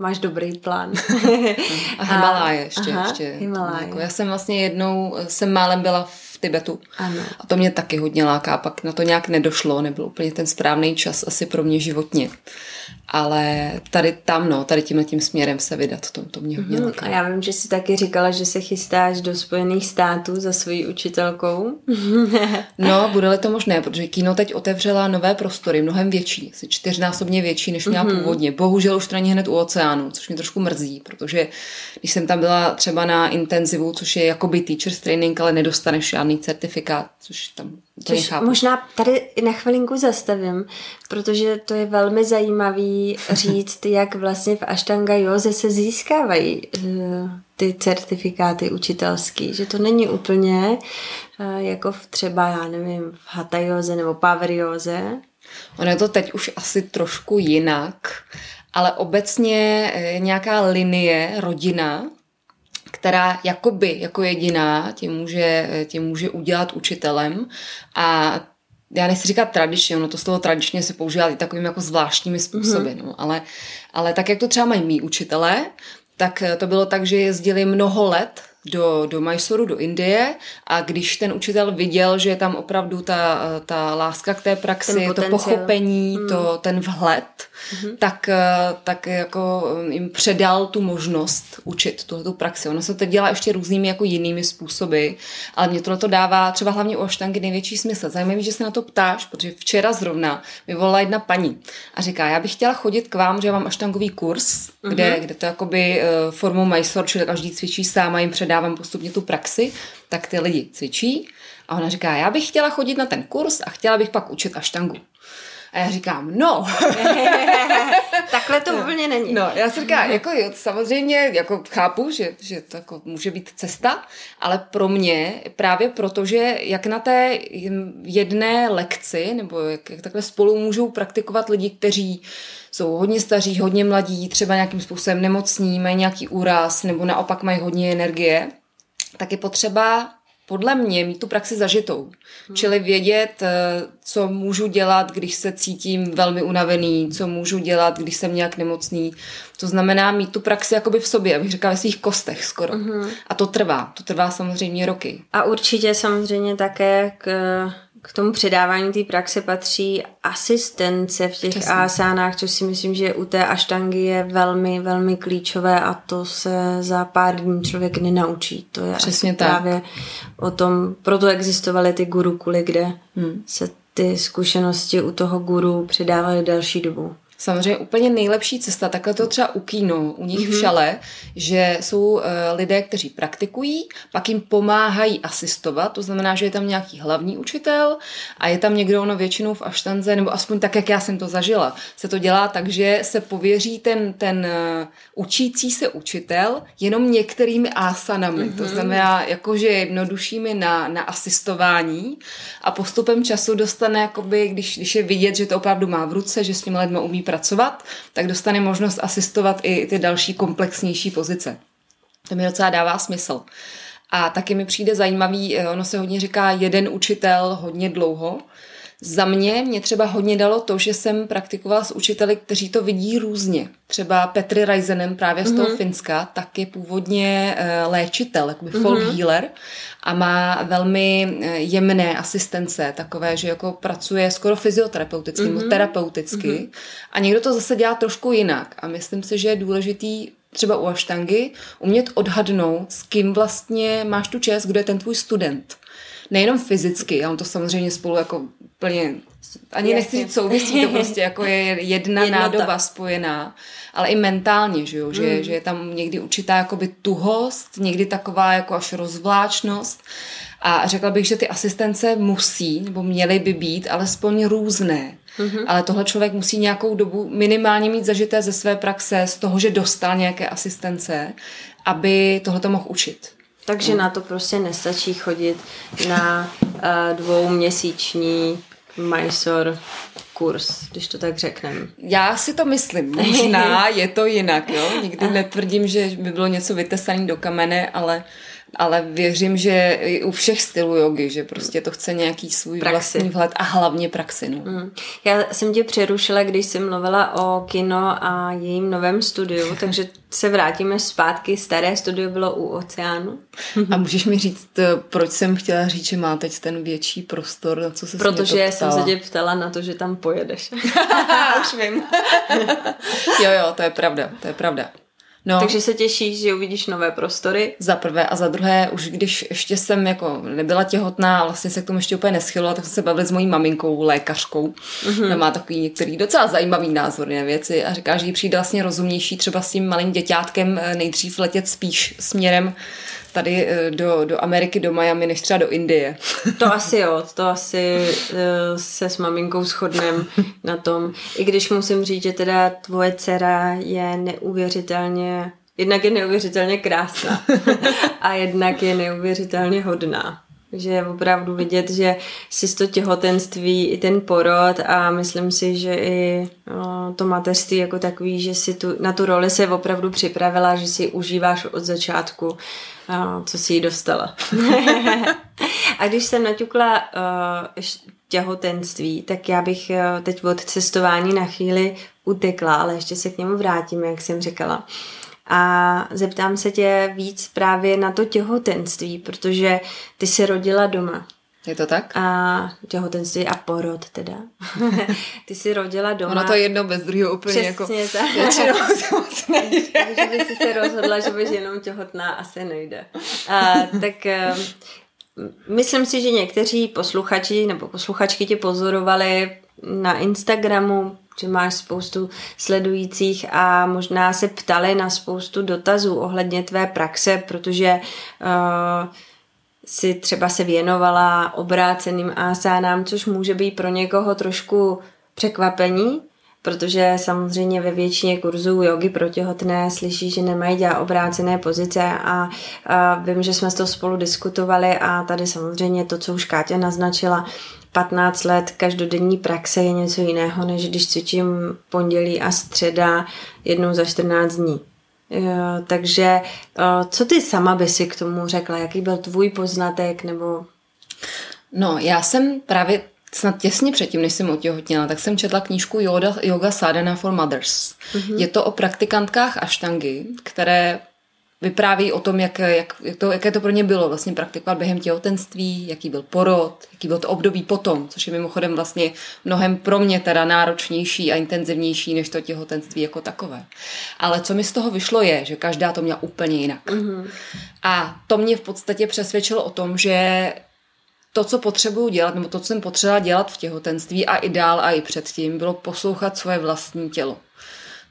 Máš dobrý plán. a Himaláje ještě. Aha, ještě. Himaláje. Jako já jsem vlastně jednou, jsem málem byla v Tibetu. Ano. A to mě taky hodně láká. Pak na to nějak nedošlo, nebyl úplně ten správný čas asi pro mě životně. Ale tady tam, no, tady tímhle tím směrem se vydat, to, to mě hodně mm-hmm. A já vím, že jsi taky říkala, že se chystáš do Spojených států za svojí učitelkou. no, bude-li to možné, protože Kino teď otevřela nové prostory, mnohem větší, asi čtyřnásobně větší, než měla mm-hmm. původně. Bohužel už to není hned u oceánu, což mě trošku mrzí, protože když jsem tam byla třeba na intenzivu, což je jakoby teacher's training, ale nedostaneš žádný certifikát, což tam Což chápu. možná tady na chvilinku zastavím, protože to je velmi zajímavý říct, jak vlastně v Ashtanga Joze se získávají uh, ty certifikáty učitelský, že to není úplně uh, jako v třeba, já nevím, v Hatha Joze nebo Power Joze. Ono je to teď už asi trošku jinak, ale obecně je nějaká linie, rodina, která jakoby jako jediná tě může, tě může udělat učitelem a já nechci říkat tradičně, ono to slovo tradičně se používá i takovými jako zvláštními způsoby, mm-hmm. no, ale, ale tak, jak to třeba mají mý učitelé, tak to bylo tak, že jezdili mnoho let do, do Mysuru, do Indie a když ten učitel viděl, že je tam opravdu ta, ta láska k té praxi, to pochopení, hmm. to, ten vhled, hmm. tak, tak jako jim předal tu možnost učit tu, tu praxi. Ono se to dělá ještě různými jako jinými způsoby, ale mě tohle to dává třeba hlavně u aštangy největší smysl. Zajímavé, že se na to ptáš, protože včera zrovna mi volala jedna paní a říká, já bych chtěla chodit k vám, že mám aštangový kurz, kde, hmm. kde to jakoby uh, formou Mysore, čili každý cvičí sám a jim před předávám postupně tu praxi, tak ty lidi cvičí a ona říká, já bych chtěla chodit na ten kurz a chtěla bych pak učit aštangu. A já říkám, no. Takhle to no. úplně není. No, já si říkám, jako jo, samozřejmě jako chápu, že, že to jako může být cesta, ale pro mě právě proto, že jak na té jedné lekci, nebo jak, jak takhle spolu můžou praktikovat lidi, kteří jsou hodně staří, hodně mladí, třeba nějakým způsobem nemocní, mají nějaký úraz, nebo naopak mají hodně energie, tak je potřeba podle mě mít tu praxi zažitou. Hmm. Čili vědět, eh, co můžu dělat, když se cítím velmi unavený, co můžu dělat, když jsem nějak nemocný. To znamená mít tu praxi jakoby v sobě, abych řekla ve svých kostech skoro. Hmm. A to trvá. To trvá samozřejmě roky. A určitě samozřejmě také k k tomu předávání té praxe patří asistence v těch Přesně. asánách, což si myslím, že u té aštangy je velmi, velmi klíčové a to se za pár dní člověk nenaučí. To je Přesně tak. právě o tom, proto existovaly ty gurukuly, kde hmm. se ty zkušenosti u toho guru předávaly další dobu. Samozřejmě úplně nejlepší cesta, takhle to třeba u kínu, u nich mm-hmm. v šale, že jsou uh, lidé, kteří praktikují, pak jim pomáhají asistovat, to znamená, že je tam nějaký hlavní učitel a je tam někdo, ono většinou v aštanze, nebo aspoň tak, jak já jsem to zažila, se to dělá tak, že se pověří ten, ten uh, učící se učitel jenom některými ásanami, mm-hmm. to mhm. znamená jakože jednoduššími na, na asistování a postupem času dostane, jakoby, když, když je vidět, že to opravdu má v ruce, že s těmi lidmi umí pracovat, tak dostane možnost asistovat i ty další komplexnější pozice. To mi docela dává smysl. A taky mi přijde zajímavý, eh, ono se hodně říká jeden učitel hodně dlouho, za mě mě třeba hodně dalo to, že jsem praktikovala s učiteli, kteří to vidí různě. Třeba Petri Reisenem právě z toho mm-hmm. Finska, tak je původně uh, léčitel, jakoby mm-hmm. folk healer a má velmi uh, jemné asistence, takové, že jako pracuje skoro fyzioterapeuticky mm-hmm. nebo terapeuticky mm-hmm. a někdo to zase dělá trošku jinak a myslím si, že je důležitý třeba u aštangy umět odhadnout, s kým vlastně máš tu čest, kdo je ten tvůj student nejenom fyzicky, a on to samozřejmě spolu jako plně, ani Jasně. nechci říct souvisí, to prostě jako je jedna Jednota. nádoba spojená, ale i mentálně, že, jo? Že, mm. že je tam někdy určitá jakoby tuhost, někdy taková jako až rozvláčnost a řekla bych, že ty asistence musí, nebo měly by být alespoň různé. Mm-hmm. Ale tohle člověk musí nějakou dobu minimálně mít zažité ze své praxe, z toho, že dostal nějaké asistence, aby tohle to mohl učit. Takže na to prostě nestačí chodit na uh, dvouměsíční Mysore kurz, když to tak řekneme. Já si to myslím. Možná je to jinak, jo. Nikdy netvrdím, že by bylo něco vytesané do kamene, ale ale věřím, že i u všech stylů jogy, že prostě to chce nějaký svůj praxi. vlastní vhled a hlavně praxi. No. Mm. Já jsem tě přerušila, když jsem mluvila o kino a jejím novém studiu, takže se vrátíme zpátky. Staré studio bylo u oceánu. A můžeš mi říct, eh, proč jsem chtěla říct, že má teď ten větší prostor, na co se Protože jsem se tě ptala na to, že tam pojedeš. Už vím. jo, jo, to je pravda, to je pravda. No. Takže se těšíš, že uvidíš nové prostory? Za prvé a za druhé, už když ještě jsem jako nebyla těhotná vlastně se k tomu ještě úplně neschylila, tak jsem se bavila s mojí maminkou, lékařkou. Mm-hmm. má takový některý docela zajímavý názor na věci a říká, že jí přijde vlastně rozumnější třeba s tím malým děťátkem eh, nejdřív letět spíš směrem tady eh, do, do Ameriky, do Miami, než třeba do Indie. To asi jo, to asi uh, se s maminkou shodnem na tom. I když musím říct, že teda tvoje dcera je neuvěřitelně, jednak je neuvěřitelně krásná a jednak je neuvěřitelně hodná že je opravdu vidět, že si to těhotenství i ten porod a myslím si, že i o, to mateřství jako takový, že si tu, na tu roli se opravdu připravila, že si užíváš od začátku, co si jí dostala. a když jsem naťukla o, těhotenství, tak já bych o, teď od cestování na chvíli utekla, ale ještě se k němu vrátím, jak jsem říkala a zeptám se tě víc právě na to těhotenství, protože ty se rodila doma. Je to tak? A těhotenství a porod teda. ty jsi rodila doma. Ono to je jedno bez druhého úplně jako Přesně jako tak. Většinou se moc nejde. Takže by si se rozhodla, že bys jenom těhotná, asi nejde. A, tak eh, myslím si, že někteří posluchači nebo posluchačky tě pozorovali na Instagramu, že máš spoustu sledujících a možná se ptali na spoustu dotazů ohledně tvé praxe, protože uh, si třeba se věnovala obráceným asánám, což může být pro někoho trošku překvapení, protože samozřejmě ve většině kurzů jogy pro těhotné slyší, že nemají dělat obrácené pozice a, a vím, že jsme to spolu diskutovali a tady samozřejmě to, co už Káťa naznačila, 15 let každodenní praxe je něco jiného, než když cvičím pondělí a středa jednou za 14 dní. Takže eh, co ty sama by si k tomu řekla? Jaký byl tvůj poznatek? Nebo... No, já jsem právě snad těsně předtím, než jsem otěhotněla, tak jsem četla knížku Yoga, Yoga Sadhana for Mothers. Mm-hmm. Je to o praktikantkách aštangy, které vypráví o tom, jak, jak, jak to, jaké to pro ně bylo vlastně praktikovat během těhotenství, jaký byl porod, jaký byl to období potom, což je mimochodem vlastně mnohem pro mě teda náročnější a intenzivnější než to těhotenství jako takové. Ale co mi z toho vyšlo je, že každá to měla úplně jinak. Mm-hmm. A to mě v podstatě přesvědčilo o tom, že to, co potřebuju dělat, nebo to, co jsem potřebovala dělat v těhotenství a i dál a i předtím, bylo poslouchat svoje vlastní tělo.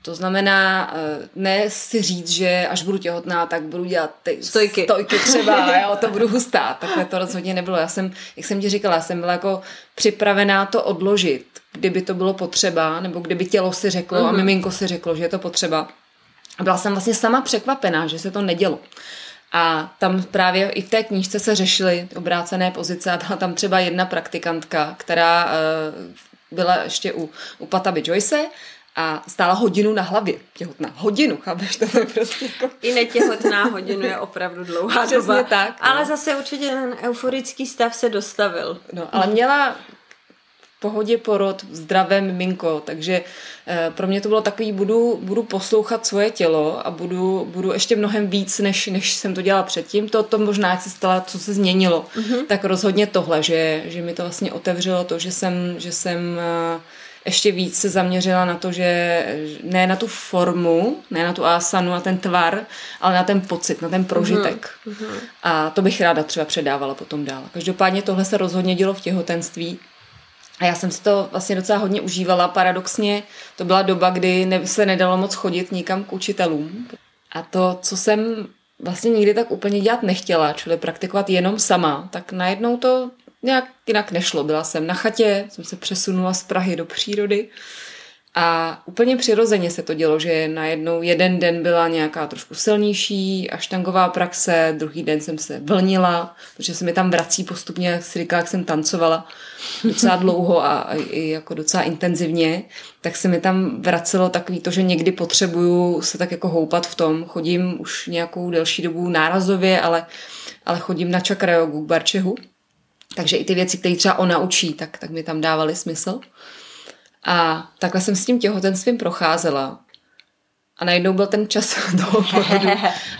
To znamená, eh, ne si říct, že až budu těhotná, tak budu dělat ty stojky, stojky třeba, jo, to budu hustá. Takhle to rozhodně nebylo. Já jsem, jak jsem ti říkala, jsem byla jako připravená to odložit, kdyby to bylo potřeba, nebo kdyby tělo si řeklo uh-huh. a mhm. miminko si řeklo, že je to potřeba. A byla jsem vlastně sama překvapená, že se to nedělo. A tam právě i v té knížce se řešily obrácené pozice a byla tam třeba jedna praktikantka, která uh, byla ještě u, u Pataby Joyce a stála hodinu na hlavě. Těhotná. Hodinu, chápeš? To je prostě jako... I netěhotná hodinu je opravdu dlouhá Přesně doba. tak. Ale no. zase určitě ten euforický stav se dostavil. No, ale měla v pohodě porod, zdravé miminko, takže eh, pro mě to bylo takový, budu, budu poslouchat svoje tělo a budu, budu ještě mnohem víc, než, než jsem to dělala předtím. To, to možná, jak se stala, co se změnilo, mm-hmm. tak rozhodně tohle, že, že mi to vlastně otevřelo to, že jsem, že jsem eh, ještě víc se zaměřila na to, že ne na tu formu, ne na tu asanu, na ten tvar, ale na ten pocit, na ten prožitek. Uh-huh. A to bych ráda třeba předávala potom dál. Každopádně tohle se rozhodně dělo v těhotenství. A já jsem si to vlastně docela hodně užívala. Paradoxně to byla doba, kdy ne, se nedalo moc chodit nikam k učitelům. A to, co jsem vlastně nikdy tak úplně dělat nechtěla, čili praktikovat jenom sama, tak najednou to nějak jinak nešlo. Byla jsem na chatě, jsem se přesunula z Prahy do přírody A úplně přirozeně se to dělo, že najednou jeden den byla nějaká trošku silnější aštangová praxe, druhý den jsem se vlnila, protože se mi tam vrací postupně, jak si říká, jak jsem tancovala docela dlouho a i jako docela intenzivně, tak se mi tam vracelo takový to, že někdy potřebuju se tak jako houpat v tom. Chodím už nějakou delší dobu nárazově, ale, ale chodím na čakrajogu k Barčehu, takže i ty věci, které třeba ona učí, tak, tak mi tam dávaly smysl. A takhle jsem s tím těhotenstvím procházela. A najednou byl ten čas toho porodu.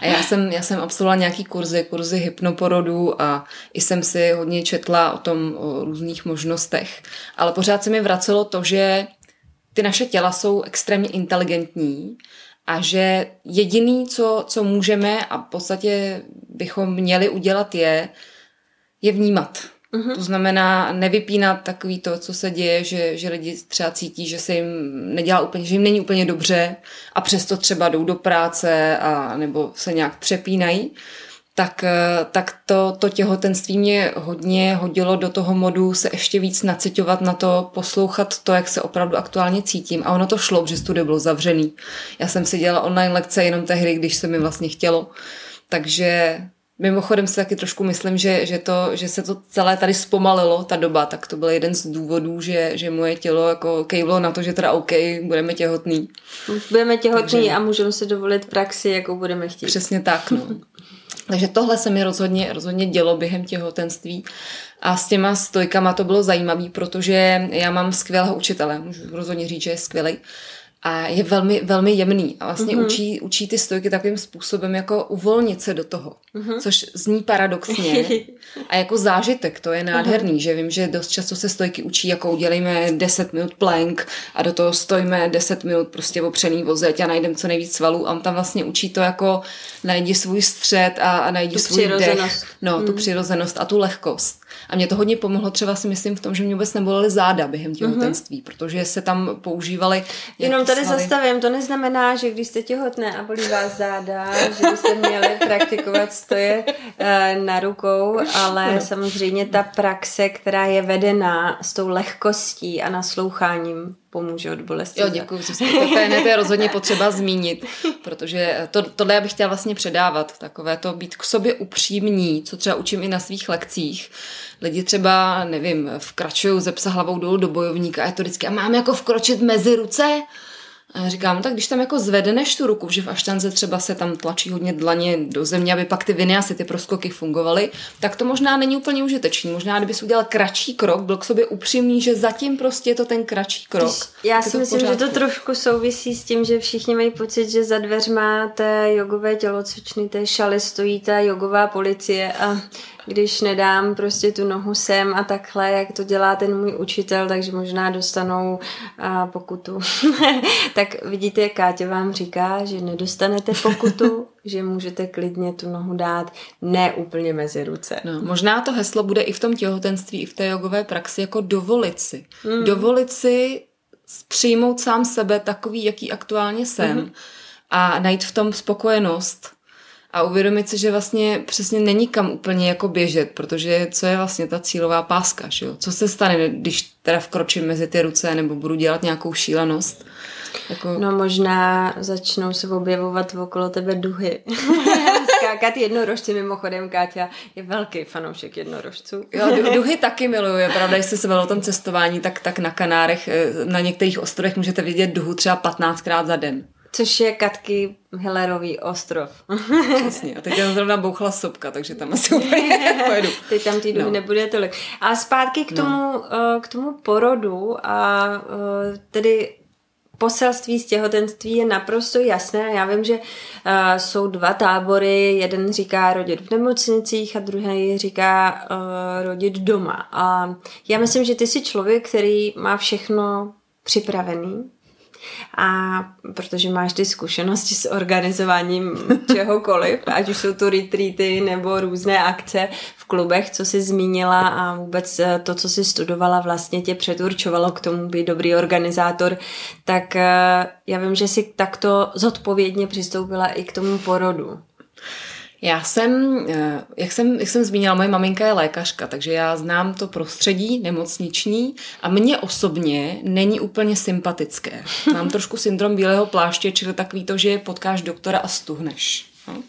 A já jsem, já jsem absolvovala nějaký kurzy, kurzy hypnoporodu a i jsem si hodně četla o tom, o různých možnostech. Ale pořád se mi vracelo to, že ty naše těla jsou extrémně inteligentní a že jediný, co, co můžeme a v podstatě bychom měli udělat je, je vnímat. Uh-huh. To znamená nevypínat takový to, co se děje, že, že lidi třeba cítí, že se jim nedělá úplně, že jim není úplně dobře a přesto třeba jdou do práce a nebo se nějak přepínají, tak, eh, tak to, to těhotenství mě hodně hodilo do toho modu se ještě víc naciťovat na to, poslouchat to, jak se opravdu aktuálně cítím. A ono to šlo, že studio bylo zavřený. Já jsem si dělala online lekce jenom tehdy, když se mi vlastně chtělo. Takže Mimochodem si taky trošku myslím, že, že, to, že se to celé tady zpomalilo, ta doba, tak to byl jeden z důvodů, že, že moje tělo jako kejvlo na to, že teda OK, budeme těhotný. Budeme těhotný Takže... a můžeme si dovolit praxi, jakou budeme chtít. Přesně tak, no. Takže tohle se mi rozhodně, rozhodně dělo během těhotenství. A s těma stojkama to bylo zajímavé, protože já mám skvělého učitele, můžu rozhodně říct, že je skvělý a je velmi, velmi jemný a vlastně mm-hmm. učí, učí ty stojky takovým způsobem jako uvolnit se do toho, mm-hmm. což zní paradoxně a jako zážitek to je nádherný, mm-hmm. že vím, že dost často se stojky učí jako udělejme 10 minut plank a do toho stojíme 10 minut prostě opřený vozeť a najdeme co nejvíc svalů a on tam vlastně učí to jako najdi svůj střed a, a najdi tu svůj dech, no, mm. tu přirozenost a tu lehkost. A mě to hodně pomohlo třeba si myslím v tom, že mě vůbec nebolely záda během těhotenství, mm-hmm. protože se tam používaly. Jenom tady svaly. zastavím, to neznamená, že když jste těhotné a bolí vás záda, že byste měli praktikovat stoje uh, na rukou, ale no. samozřejmě ta praxe, která je vedená s tou lehkostí a nasloucháním, pomůže od bolesti. Jo, děkuji. To je, to je rozhodně potřeba zmínit, protože to, tohle já bych chtěla vlastně předávat, takové to být k sobě upřímní, co třeba učím i na svých lekcích. Lidi třeba, nevím, vkračují ze psa hlavou dolů do bojovníka a je to vždycky, a mám jako vkročit mezi ruce? A říkám, no tak když tam jako zvedeneš tu ruku, že v aštanze třeba se tam tlačí hodně dlaně do země, aby pak ty viny asi ty proskoky fungovaly, tak to možná není úplně užitečný. Možná, kdyby si udělal kratší krok, byl k sobě upřímný, že zatím prostě je to ten kratší krok. Já si myslím, že to trošku souvisí s tím, že všichni mají pocit, že za dveřma té jogové tělocvičny, té šaly stojí ta jogová policie a když nedám prostě tu nohu sem a takhle, jak to dělá ten můj učitel, takže možná dostanou a, pokutu. tak vidíte, jak Káťa vám říká, že nedostanete pokutu, že můžete klidně tu nohu dát ne úplně mezi ruce. No, možná to heslo bude i v tom těhotenství, i v té jogové praxi jako dovolit si. Mm. Dovolit si přijmout sám sebe takový, jaký aktuálně jsem mm. a najít v tom spokojenost a uvědomit si, že vlastně přesně není kam úplně jako běžet, protože co je vlastně ta cílová páska, že jo? Co se stane, když teda vkročím mezi ty ruce nebo budu dělat nějakou šílenost? Jako... No možná začnou se objevovat okolo tebe duhy. Skákat jednorožci mimochodem, Káťa je velký fanoušek jednorožců. jo, duhy taky miluju, je pravda, jestli se o tom cestování, tak, tak na Kanárech, eh, na některých ostrovech můžete vidět duhu třeba 15krát za den. Což je Katky Hillerový ostrov. Přesně. A teď tam zrovna bouchla sopka, takže tam asi úplně pojedu. Teď tam ty no. nebude tolik. A zpátky k no. tomu, no. k tomu porodu a eh, tedy poselství z těhotenství je naprosto jasné. Já vím, že uh, jsou dva tábory. Jeden říká rodit v nemocnicích a druhý říká uh, rodit doma. A já myslím, že ty jsi člověk, který má všechno připravený a protože máš ty zkušenosti s organizováním čehokoliv, ať už jsou to retreaty nebo různé akce v klubech, co jsi zmínila a vůbec eh, to, co jsi studovala, vlastně tě předurčovalo k tomu být dobrý organizátor, tak eh, já vím, že jsi takto zodpovědně přistoupila i k tomu porodu. Já jsem, eh, jak jsem, jak jsem zmínila, moje maminka je lékařka, takže já znám to prostředí nemocniční a mně osobně není úplně sympatické. Mám trošku syndrom bílého pláště, čili takový to, že potkáš doktora a stuhneš. No.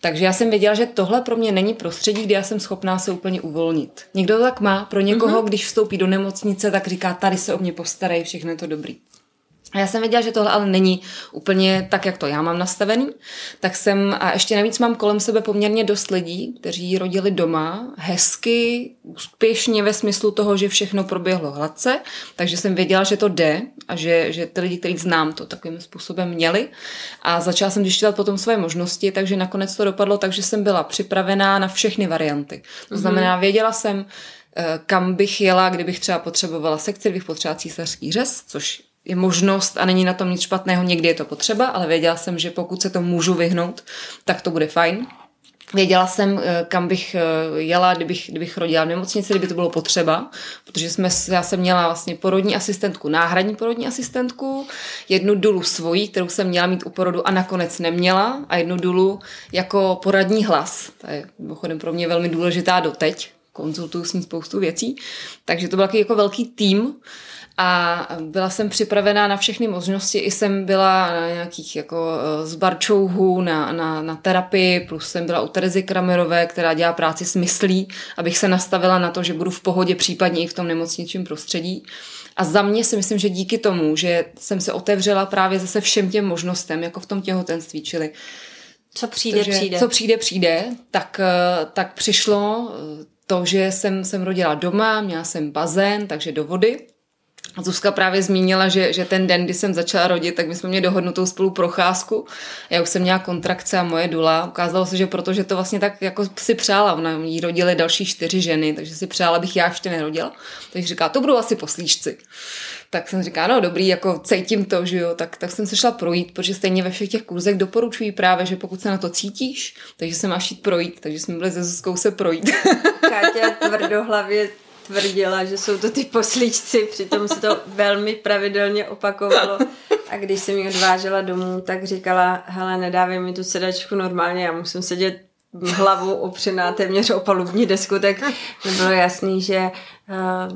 Takže já jsem věděla, že tohle pro mě není prostředí, kde já jsem schopná se úplně uvolnit. Někdo to tak má, pro někoho, mm-hmm. když vstoupí do nemocnice, tak říká, tady se o mě postarají, všechno je to dobrý. A já jsem věděla, že tohle ale není úplně tak, jak to já mám nastavený. Tak jsem, a ještě navíc mám kolem sebe poměrně dost lidí, kteří rodili doma hezky, úspěšně ve smyslu toho, že všechno proběhlo hladce, takže jsem věděla, že to jde a že, že ty lidi, který znám, to takovým způsobem měli. A začala jsem zjišťovat potom svoje možnosti, takže nakonec to dopadlo tak, že jsem byla připravená na všechny varianty. To mhm. znamená, věděla jsem, eh, kam bych jela, kdybych třeba potřebovala sekci, kdybych potřebovala císařský řez, což je možnost a není na tom nic špatného, někdy je to potřeba, ale věděla jsem, že pokud se to můžu vyhnout, tak to bude fajn. Věděla jsem, eh, kam bych eh, jela, kdybych, kdybych rodila v nemocnici, kdyby to bylo potřeba, protože jsme, já jsem měla vlastně porodní asistentku, náhradní porodní asistentku, jednu dulu svojí, kterou jsem měla mít u porodu a nakonec neměla a jednu dulu jako poradní hlas. To je mimochodem pro mě velmi důležitá doteď, konzultuju s ní spoustu věcí, takže to byl jako velký tým, a byla jsem připravená na všechny možnosti, i jsem byla na nějakých jako eh, z barčouhů, na, na, na terapii, plus jsem byla u Terezy Kramerové, která dělá práci s myslí, abych se nastavila na to, že budu v pohodě, případně i v tom nemocničním prostředí. A za mě si myslím, že díky tomu, že jsem se otevřela právě zase všem těm možnostem, jako v tom těhotenství, čili co přijde, to, přijde. Co přijde, přijde, tak, eh, tak přišlo eh, to, že jsem, jsem rodila doma, měla jsem bazén, takže do vody. Zuzka právě zmínila, že, že ten den, kdy jsem začala rodit, tak my jsme měli dohodnutou spolu procházku. Já už jsem měla kontrakce a moje dula. Ukázalo se, že protože to vlastně tak jako si přála, ona jí rodily další čtyři ženy, takže si přála, abych já ještě nerodila. Takže říká, to budou asi poslíčci. Tak jsem říká, no dobrý, jako cítím to, že jo, tak, tak jsem se šla projít, protože stejně ve všech těch kurzech doporučují právě, že pokud se na to cítíš, takže se máš jít projít, takže jsme byli se Zuzkou se projít. Káťa tvrdohlavě tvrdila, že jsou to ty poslíčci, přitom se to velmi pravidelně opakovalo. A když jsem ji odvážela domů, tak říkala, hele, nedávej mi tu sedačku normálně, já musím sedět hlavu opřená téměř o palubní desku, tak mi bylo jasný, že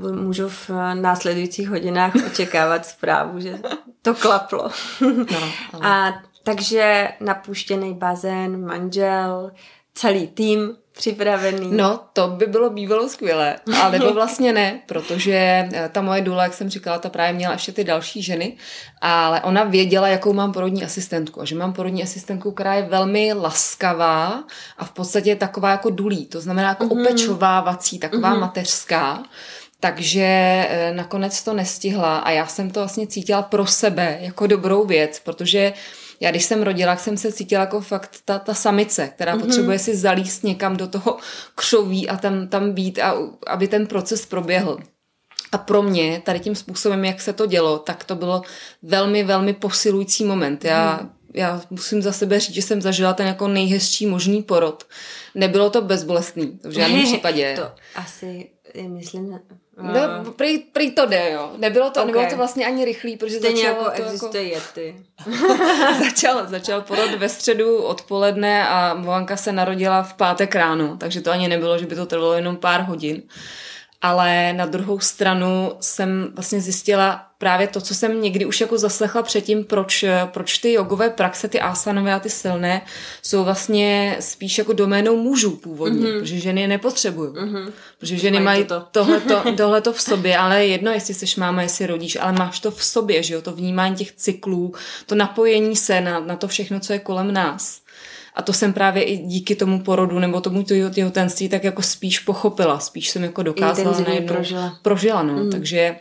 uh, můžu v následujících hodinách očekávat zprávu, že to klaplo. No, A takže napuštěný bazén, manžel, celý tým připravený. No, to by bylo bývalo skvělé, ale nebo vlastně ne, protože eh, ta moje důla, jak jsem říkala, ta právě měla ještě ty další ženy, ale ona věděla, jakou mám porodní asistentku a že mám porodní asistentku, která je velmi laskavá a v podstatě je taková jako dulí, to znamená jako mm-hmm. opečovávací, taková mm-hmm. mateřská. Takže eh, nakonec to nestihla a já jsem to vlastně cítila pro sebe jako dobrou věc, protože já když jsem rodila, jsem se cítila jako fakt ta, ta samice, která mm-hmm. potřebuje si zalíst někam do toho křoví a tam, tam být, a, aby ten proces proběhl. A pro mě, tady tím způsobem, jak se to dělo, tak to bylo velmi, velmi posilující moment. Já, mm. já musím za sebe říct, že jsem zažila ten jako nejhezčí možný porod. Nebylo to bezbolestný, v žádném případě. To asi, myslím, No, prý, prý to jde, jo. Nebylo to, okay. nebylo to vlastně ani rychlý, protože Stejně začalo jako to existuje jako... jety. začal, začal porod ve středu odpoledne a Movanka se narodila v pátek ráno, takže to ani nebylo, že by to trvalo jenom pár hodin ale na druhou stranu jsem vlastně zjistila právě to, co jsem někdy už jako zaslechla předtím, proč, proč ty jogové praxe, ty asanové a ty silné, jsou vlastně spíš jako doménou mužů původně, mm-hmm. protože ženy je nepotřebují. Mm-hmm. Protože ženy mají to. tohleto, tohleto v sobě, ale jedno, jestli jsi máma, jestli rodíš, ale máš to v sobě, že jo, to vnímání těch cyklů, to napojení se na, na to všechno, co je kolem nás. A to jsem právě i díky tomu porodu nebo tomu těhotenství tak jako spíš pochopila, spíš jsem jako dokázala najednou prožila. prožila no. Mm. Takže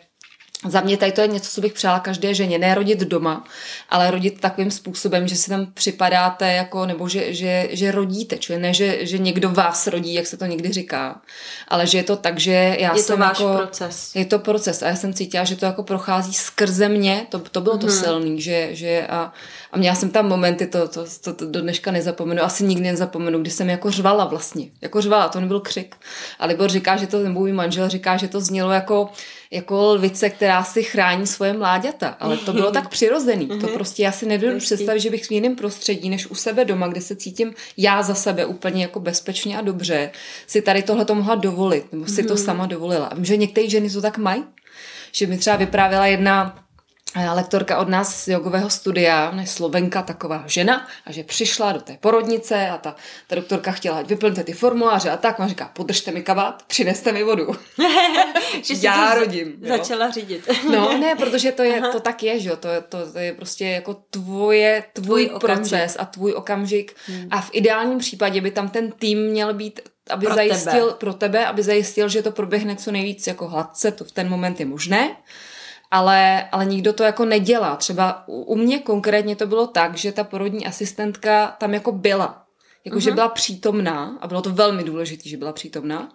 za mě tady to je něco, co bych přála každé ženě. Ne rodit doma, ale rodit takovým způsobem, že si tam připadáte jako, nebo že, že, že rodíte. Čili ne, že, že někdo vás rodí, jak se to někdy říká, ale že je to tak, že já je jsem to váš jako, proces. Je to proces a já jsem cítila, že to jako prochází skrze mě, to, to bylo to mm. silný, že, že a, A měla jsem tam momenty, to, to, to, to do dneška nezapomenu, asi nikdy nezapomenu, kdy jsem jako řvala vlastně. Jako řvala, to nebyl křik. A Libor říká, že to, nebo můj manžel říká, že to znělo jako, jako lvice, která si chrání svoje mláďata. Ale to bylo tak přirozený. To mhm. prostě já si nedovedu představit, že bych v jiném prostředí, než u sebe doma, kde se cítím já za sebe úplně jako bezpečně a dobře, si tady tohle to mohla dovolit, nebo si to mhm. sama dovolila. A vím, že některé ženy to tak mají, že mi třeba vyprávěla jedna lektorka od nás z jogového studia, Slovenka, taková žena, a že přišla do té porodnice a ta, ta doktorka chtěla, vyplňte ty formuláře a tak, a říká, podržte mi kabát, přineste mi vodu. že Já rodím. Začala jo. řídit. no ne, protože to, je, to tak je, že to, to, to je prostě jako tvoje, tvůj, tvůj proces okamžik. a tvůj okamžik hmm. a v ideálním případě by tam ten tým měl být aby pro zajistil tebe. pro tebe, aby zajistil, že to proběhne co nejvíc jako hladce, to v ten moment je možné ale, ale nikdo to jako nedělá. Třeba u, u mě konkrétně to bylo tak, že ta porodní asistentka tam jako byla. Jako, uh-huh. že mhm. byla přítomná a bylo to velmi důležité, že byla přítomná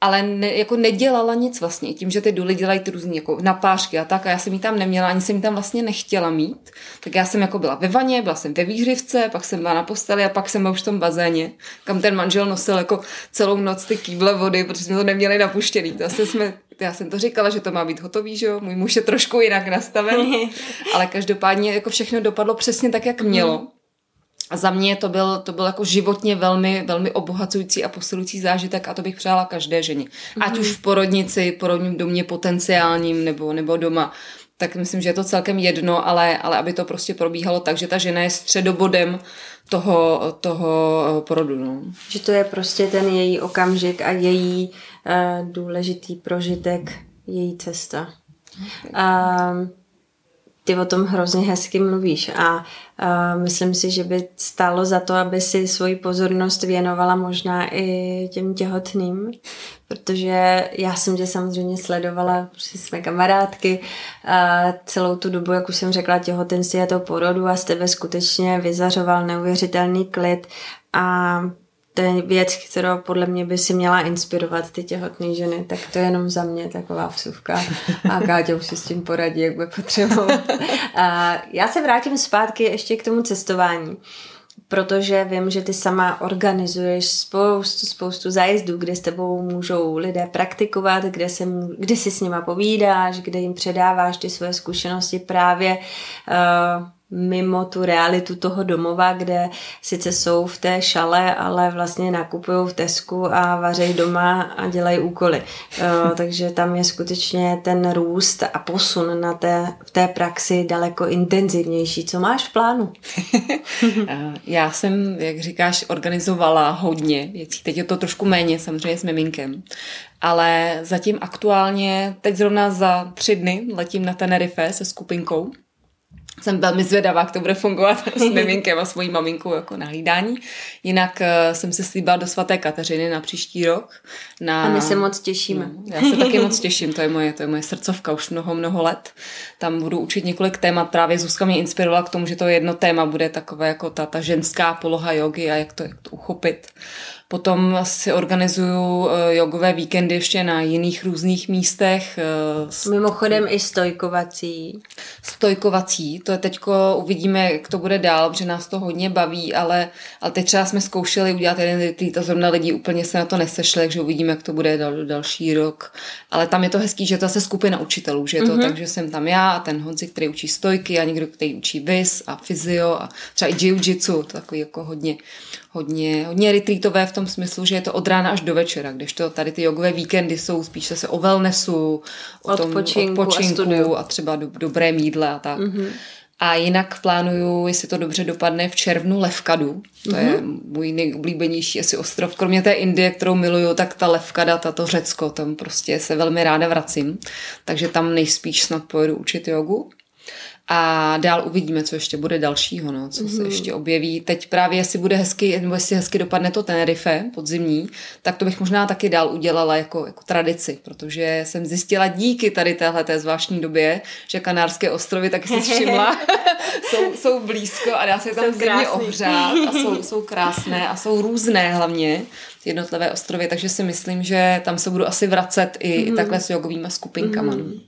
ale ne, jako nedělala nic vlastně. Tím, že ty důly dělají ty různé jako napářky a tak a já jsem ji tam neměla, ani jsem ji tam vlastně nechtěla mít. Tak já jsem jako byla ve vaně, byla jsem ve výhřivce, pak jsem byla na posteli a pak jsem byla už v tom bazéně, kam ten manžel nosil jako celou noc ty kýble vody, protože jsme to neměli napuštěný. To asi jsme, já jsem to říkala, že to má být hotový, že jo? Můj muž je trošku jinak nastaven, ale každopádně jako všechno dopadlo přesně tak, jak mělo. Mm. A za mě to byl, to byl jako životně velmi, velmi obohacující a posilující zážitek a to bych přála každé ženě. Ať mhm. už v porodnici, porodním domě potenciálním nebo, nebo doma. Tak myslím, že je to celkem jedno, ale, ale aby to prostě probíhalo tak, že ta žena je středobodem toho, toho porodu. No. Že to je prostě ten její okamžik a její uh, důležitý prožitek, její cesta. Um, ty o tom hrozně hezky mluvíš. A, a myslím si, že by stálo za to, aby si svoji pozornost věnovala možná i těm těhotným, protože já jsem tě samozřejmě sledovala, protože jsme kamarádky a celou tu dobu, jak už jsem řekla, těhotenství a to porodu a z tebe skutečně vyzařoval neuvěřitelný klid. A to je věc, kterou podle mě by si měla inspirovat ty těhotné ženy, tak to je jenom za mě taková vsuvka a Káťa už si s tím poradí, jak bude potřebovat. A já se vrátím zpátky ještě k tomu cestování protože vím, že ty sama organizuješ spoustu, spoustu zájezdů, kde s tebou můžou lidé praktikovat, kde, se, kde si s nima povídáš, kde jim předáváš ty svoje zkušenosti právě uh, mimo tu realitu toho domova, kde sice jsou v té šale, ale vlastně nakupují v Tesku a vařejí doma a dělají úkoly. Uh, takže tam je skutečně ten růst a posun na té, v té praxi daleko intenzivnější. Co máš v plánu? Eh, já jsem, jak říkáš, organizovala hodně věcí. Teď je to trošku méně, samozřejmě s miminkem. Ale zatím aktuálně, teď zrovna za tři dny letím na Tenerife se skupinkou jsem velmi zvědavá, jak to bude fungovat s miminkem a svojí maminkou jako na hlídání. Jinak uh, jsem se slíbila do svaté Kateřiny na příští rok. Na... A my se moc těšíme. No, já se taky moc těším, to je, moje, to je moje srdcovka už mnoho, mnoho let. Tam budu učit několik témat, právě Zuzka mě inspirovala k tomu, že to jedno téma bude takové jako ta, ta ženská poloha jogy a jak to, jak to uchopit. Potom si organizuju eh, jogové víkendy ještě na jiných různých místech. Eh, Mimochodem i stojkovací. Stojkovací, to je teďko uvidíme, jak to bude dál, protože nás to hodně baví, ale, ale teď třeba jsme zkoušeli udělat jeden retreat a zrovna lidi úplně se na to nesešli, takže uvidíme, jak to bude dal, další rok. Ale tam je to hezký, že to je skupina učitelů, že je to mm-hmm. tak, že jsem tam já a ten Honzi, který učí stojky a někdo, který učí vis a fyzio a třeba i jiu-jitsu, to takový jako hodně, hodně, hodně retreatové v tom smyslu, že je to od rána až do večera, to tady ty jogové víkendy jsou spíš se o wellnessu, o tom odpočinku, odpočinku a, a třeba do, dobré jídle a tak. Mm-hmm. A jinak plánuju, jestli to dobře dopadne, v červnu Levkadu. To mm-hmm. je můj nejoblíbenější asi ostrov. Kromě té Indie, kterou miluju, tak ta Levkada, tato Řecko, tam prostě se velmi ráda vracím. Takže tam nejspíš snad pojedu učit jogu. A dál uvidíme, co ještě bude dalšího, no, co mm-hmm. se mhm. ještě objeví. Teď právě, jestli bude hezky, nebo jestli hezky dopadne to Tenerife podzimní, tak to bych možná taky dál udělala jako, jako tradici, protože jsem zjistila díky tady téhle té zvláštní době, že Kanárské ostrovy, tak si všimla, jsou, jsou blízko a dá se tam země ohřát a jsou, jsou krásné a jsou různé hlavně jednotlivé ostrovy, takže si myslím, že tam se budu asi vracet i, mm-hmm. i mhm. takhle s jogovými skupinkama. Mm-hmm.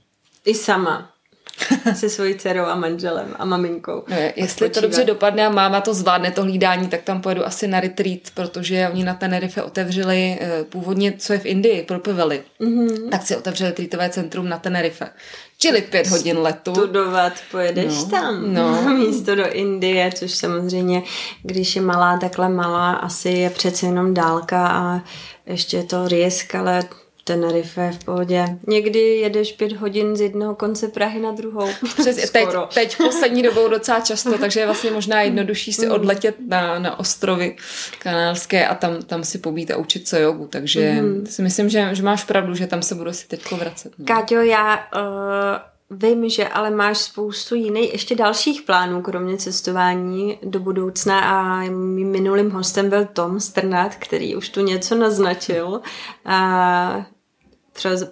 I sama. se svojí dcerou a manželem a maminkou. No, jestli to dobře dopadne a máma to zvládne, to hlídání, tak tam pojedu asi na retreat, protože oni na Tenerife otevřeli uh, původně, co je v Indii, Propeveli, mm-hmm. tak si otevřeli retreatové centrum na Tenerife. Čili pět hodin letu. Studovat pojedeš no, tam no. místo do Indie, což samozřejmě, když je malá, takhle malá, asi je přece jenom dálka a ještě je to risk, ale Tenerife v pohodě. Někdy jedeš pět hodin z jednoho konce Prahy na druhou. Přes, teď, teď poslední dobou docela často, takže je vlastně možná jednodušší si mm. odletět na, na ostrovy kanálské a tam, tam si pobít a učit se jogu. Takže mm. si myslím, že, že máš pravdu, že tam se budu si teď vracet. No. Káťo, já uh, vím, že ale máš spoustu jiných, ještě dalších plánů, kromě cestování do budoucna a mým minulým hostem byl Tom Strnat, který už tu něco naznačil. A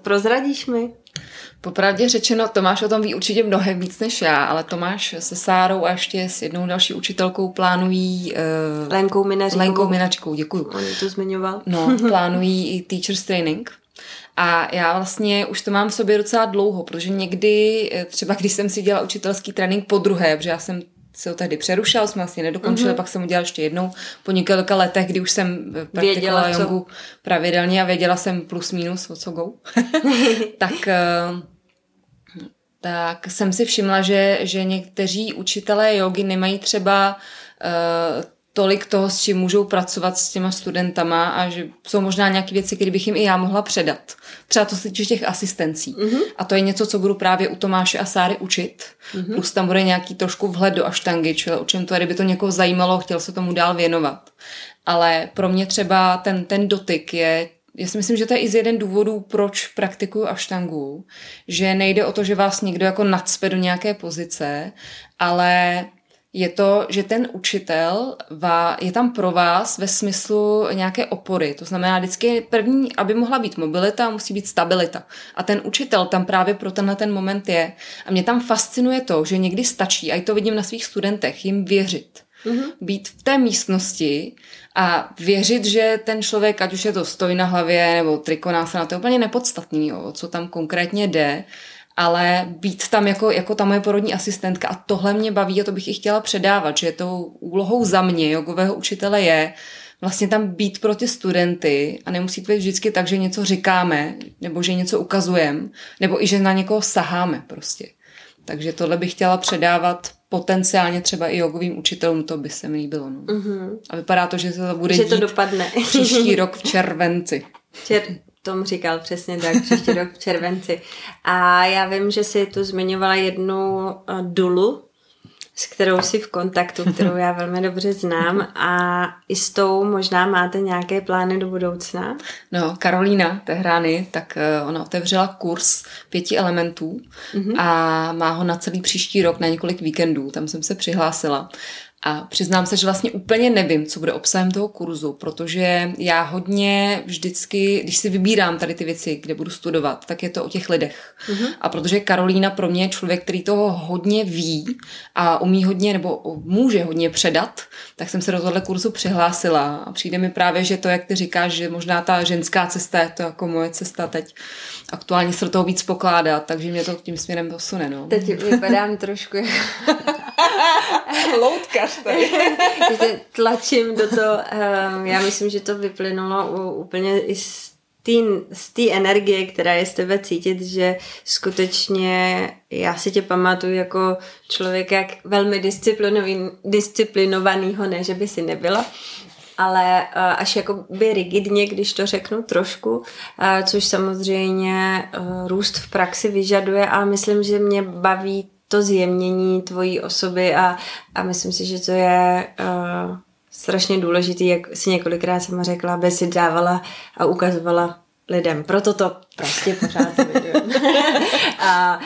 Prozradíš mi? Popravdě řečeno, Tomáš o tom ví určitě mnohem víc než já, ale Tomáš se Sárou a ještě s jednou další učitelkou plánují... Uh, Lenkou Minačkou. Lenkou Minačkou, děkuju. On to zmiňoval. No, plánují i Teachers Training. A já vlastně už to mám v sobě docela dlouho, protože někdy, eh, třeba když jsem si dělala učitelský trénink po druhé, protože já jsem se ho tehdy přerušil, jsme vlastně nedokončili, mm-hmm. pak jsem udělal ještě jednou po několika letech, kdy už jsem praktikovala jongu pravidelně a věděla jsem plus minus o co go. tak, eh, tak jsem si všimla, že, že někteří učitelé jogy nemají třeba uh, tolik toho, s čím můžou pracovat s těma studentama a že jsou možná nějaké věci, které bych jim i já mohla předat. Třeba to se týče těch asistencí. Mm-hmm. A to je něco, co budu právě u Tomáše a Sáry učit. Mm-hmm. Plus tam bude nějaký trošku vhled do aštangy, čili o čem to je, kdyby to někoho zajímalo, chtěl se tomu dál věnovat. Ale pro mě třeba ten, ten dotyk je já si myslím, že to je i z jeden důvodů, proč praktikuju aštangu, že nejde o to, že vás někdo jako nadspe do nějaké pozice, ale je to, že ten učitel je tam pro vás ve smyslu nějaké opory. To znamená, vždycky první, aby mohla být mobilita, musí být stabilita. A ten učitel tam právě pro tenhle ten moment je. A mě tam fascinuje to, že někdy stačí, a i to vidím na svých studentech, jim věřit. Mm-hmm. Být v té místnosti a věřit, že ten člověk, ať už je to stoj na hlavě nebo trikonása, to je úplně nepodstatný, o co tam konkrétně jde, ale být tam jako, jako ta moje porodní asistentka a tohle mě baví a to bych i chtěla předávat, že tou úlohou za mě, jogového učitele je vlastně tam být pro ty studenty a nemusí to být vždycky tak, že něco říkáme, nebo že něco ukazujeme, nebo i že na někoho saháme prostě. Takže tohle bych chtěla předávat potenciálně třeba i jogovým učitelům, to by se mi líbilo. No. Uh-huh. A vypadá to, že se to bude že to dopadne. příští rok v červenci. Čer- Tom říkal přesně tak, příští rok v červenci. A já vím, že si tu zmiňovala jednu eh, dulu, s kterou si v kontaktu, kterou já velmi dobře znám a i s tou možná máte nějaké plány do budoucna? No, Karolína Tehrány, tak eh, ona otevřela kurz pěti elementů mm-hmm. a má ho na celý příští rok na několik víkendů, tam jsem se přihlásila. A přiznám se, že vlastně úplně nevím, co bude obsahem toho kurzu, protože já hodně vždycky, když si vybírám tady ty věci, kde budu studovat, tak je to o těch lidech. Mm-hmm. A protože Karolína pro mě je člověk, který toho hodně ví a umí hodně nebo může hodně předat, tak jsem se do tohle kurzu přihlásila. A přijde mi právě, že to, jak ty říkáš, že možná ta ženská cesta je to jako moje cesta teď. Aktuálně se do toho víc pokládat, takže mě to tím směrem posune. No. Teď vypadám trošku Loutkař tady. tlačím do toho, um, já myslím, že to vyplynulo úplně i z té energie, která je z tebe cítit, že skutečně já si tě pamatuju jako člověka velmi disciplinovanýho, ne, že by si nebyla, ale uh, až jako by rigidně, když to řeknu trošku, uh, což samozřejmě uh, růst v praxi vyžaduje a myslím, že mě baví to zjemnění tvojí osoby a, a myslím si, že to je uh, strašně důležitý, jak si několikrát sama řekla, aby si dávala a ukazovala lidem. Proto to prostě pořád a,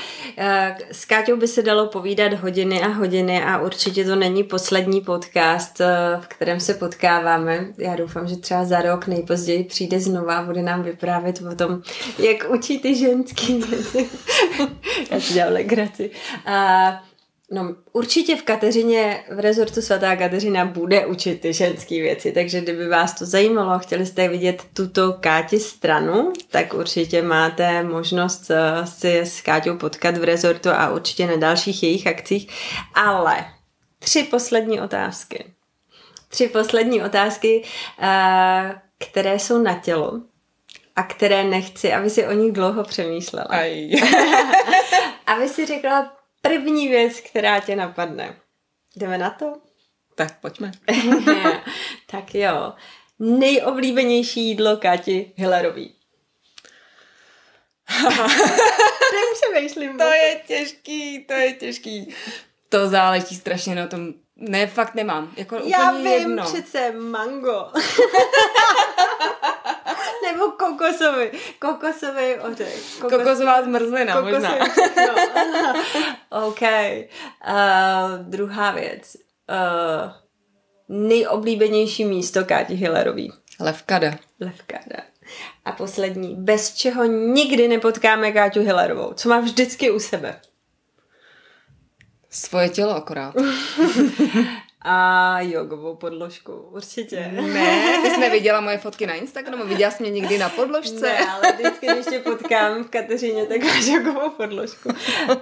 s Káťou by se dalo povídat hodiny a hodiny a určitě to není poslední podcast, v kterém se potkáváme. Já doufám, že třeba za rok nejpozději přijde znova a bude nám vyprávět o tom, jak učí ty ženský. Já si dělám legraci. A, No určitě v Kateřině, v rezortu svatá Kateřina bude učit ty ženské věci, takže kdyby vás to zajímalo a chtěli jste vidět tuto Káti stranu, tak určitě máte možnost eh, si s Káťou potkat v rezortu a určitě na dalších jejich akcích. Ale tři poslední otázky. Tři poslední otázky, eh, které jsou na tělo a které nechci, aby si o nich dlouho přemýšlela. Aj. aby si řekla první věc, která tě napadne. Jdeme na to? tak pojďme. tak jo. Nejoblíbenější jídlo Kati Hillerový. Nepřemýšlím. to je těžký, to je těžký. To záleží strašně na tom. Ne, fakt nemám. Jako Já vím, jedno. přece mango. Nebo kokosový. Kokosový ořech. Kokos... Kokosová zmrzlina možná. Kokosový všechno. OK. Uh, druhá věc. Uh, nejoblíbenější místo Káti Hillerový. Levkada. Levkada. A poslední. Bez čeho nikdy nepotkáme Káťu Hillerovou. Co má vždycky u sebe. Svoje tělo akorát. A jogovou podložku, určitě. Ne, ty jsi neviděla moje fotky na Instagramu? Viděla jsi mě někdy na podložce? Ne, ale vždycky, když tě potkám v Kateřině, tak máš jogovou podložku.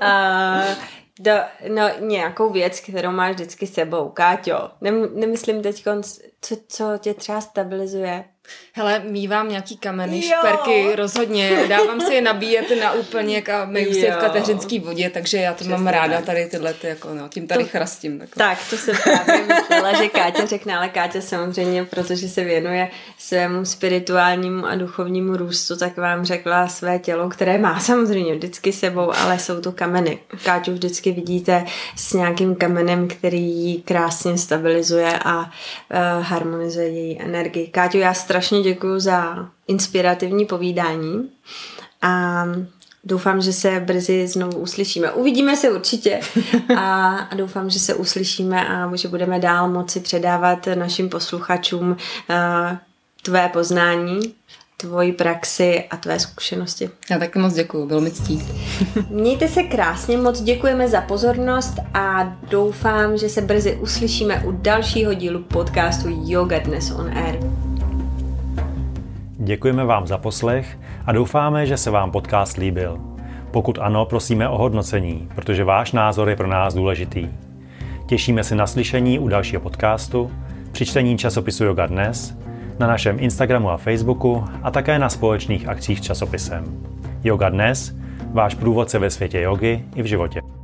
A, do, no, nějakou věc, kterou máš vždycky sebou. Káťo, Nem, nemyslím teď, co, co tě třeba stabilizuje. Hele, mívám nějaký kameny, Jo. šperky, rozhodně. Dávám si je nabíjet na úplněk a myju si je v kateřinský vodě, takže já to mám Přesně ráda tak. tady tyhle, ty, jako, no, tím tady To- chrastím. Tak. Tak, to jsem právě myslela, že Káťa řekne, ale Káťa samozřejmě, protože se věnuje svému spirituálnímu a duchovnímu růstu, tak vám řekla své tělo, které má samozřejmě vždycky sebou, ale jsou to kameny. Káťu vždycky vidíte s nějakým kamenem, který ji krásně stabilizuje a uh, harmonizuje její energii. Káťu, já strašně děkuji za inspirativní povídání a Doufám, že se brzy znovu uslyšíme. Uvidíme se určitě a, doufám, že se uslyšíme a že budeme dál moci předávat našim posluchačům uh, tvé poznání, tvoji praxi a tvé zkušenosti. Já taky moc děkuju, bylo mi ctí. Mějte se krásně, moc děkujeme za pozornost a doufám, že se brzy uslyšíme u dalšího dílu podcastu Yoga Dnes on Air. Děkujeme vám za poslech a doufáme, že se vám podcast líbil. Pokud ano, prosíme o hodnocení, protože váš názor je pro nás důležitý. Těšíme se na slyšení u dalšího podcastu, při čtení časopisu Yoga Dnes, na našem Instagramu a Facebooku a také na společných akcích s časopisem. Yoga Dnes, váš průvodce ve světě jogy i v životě.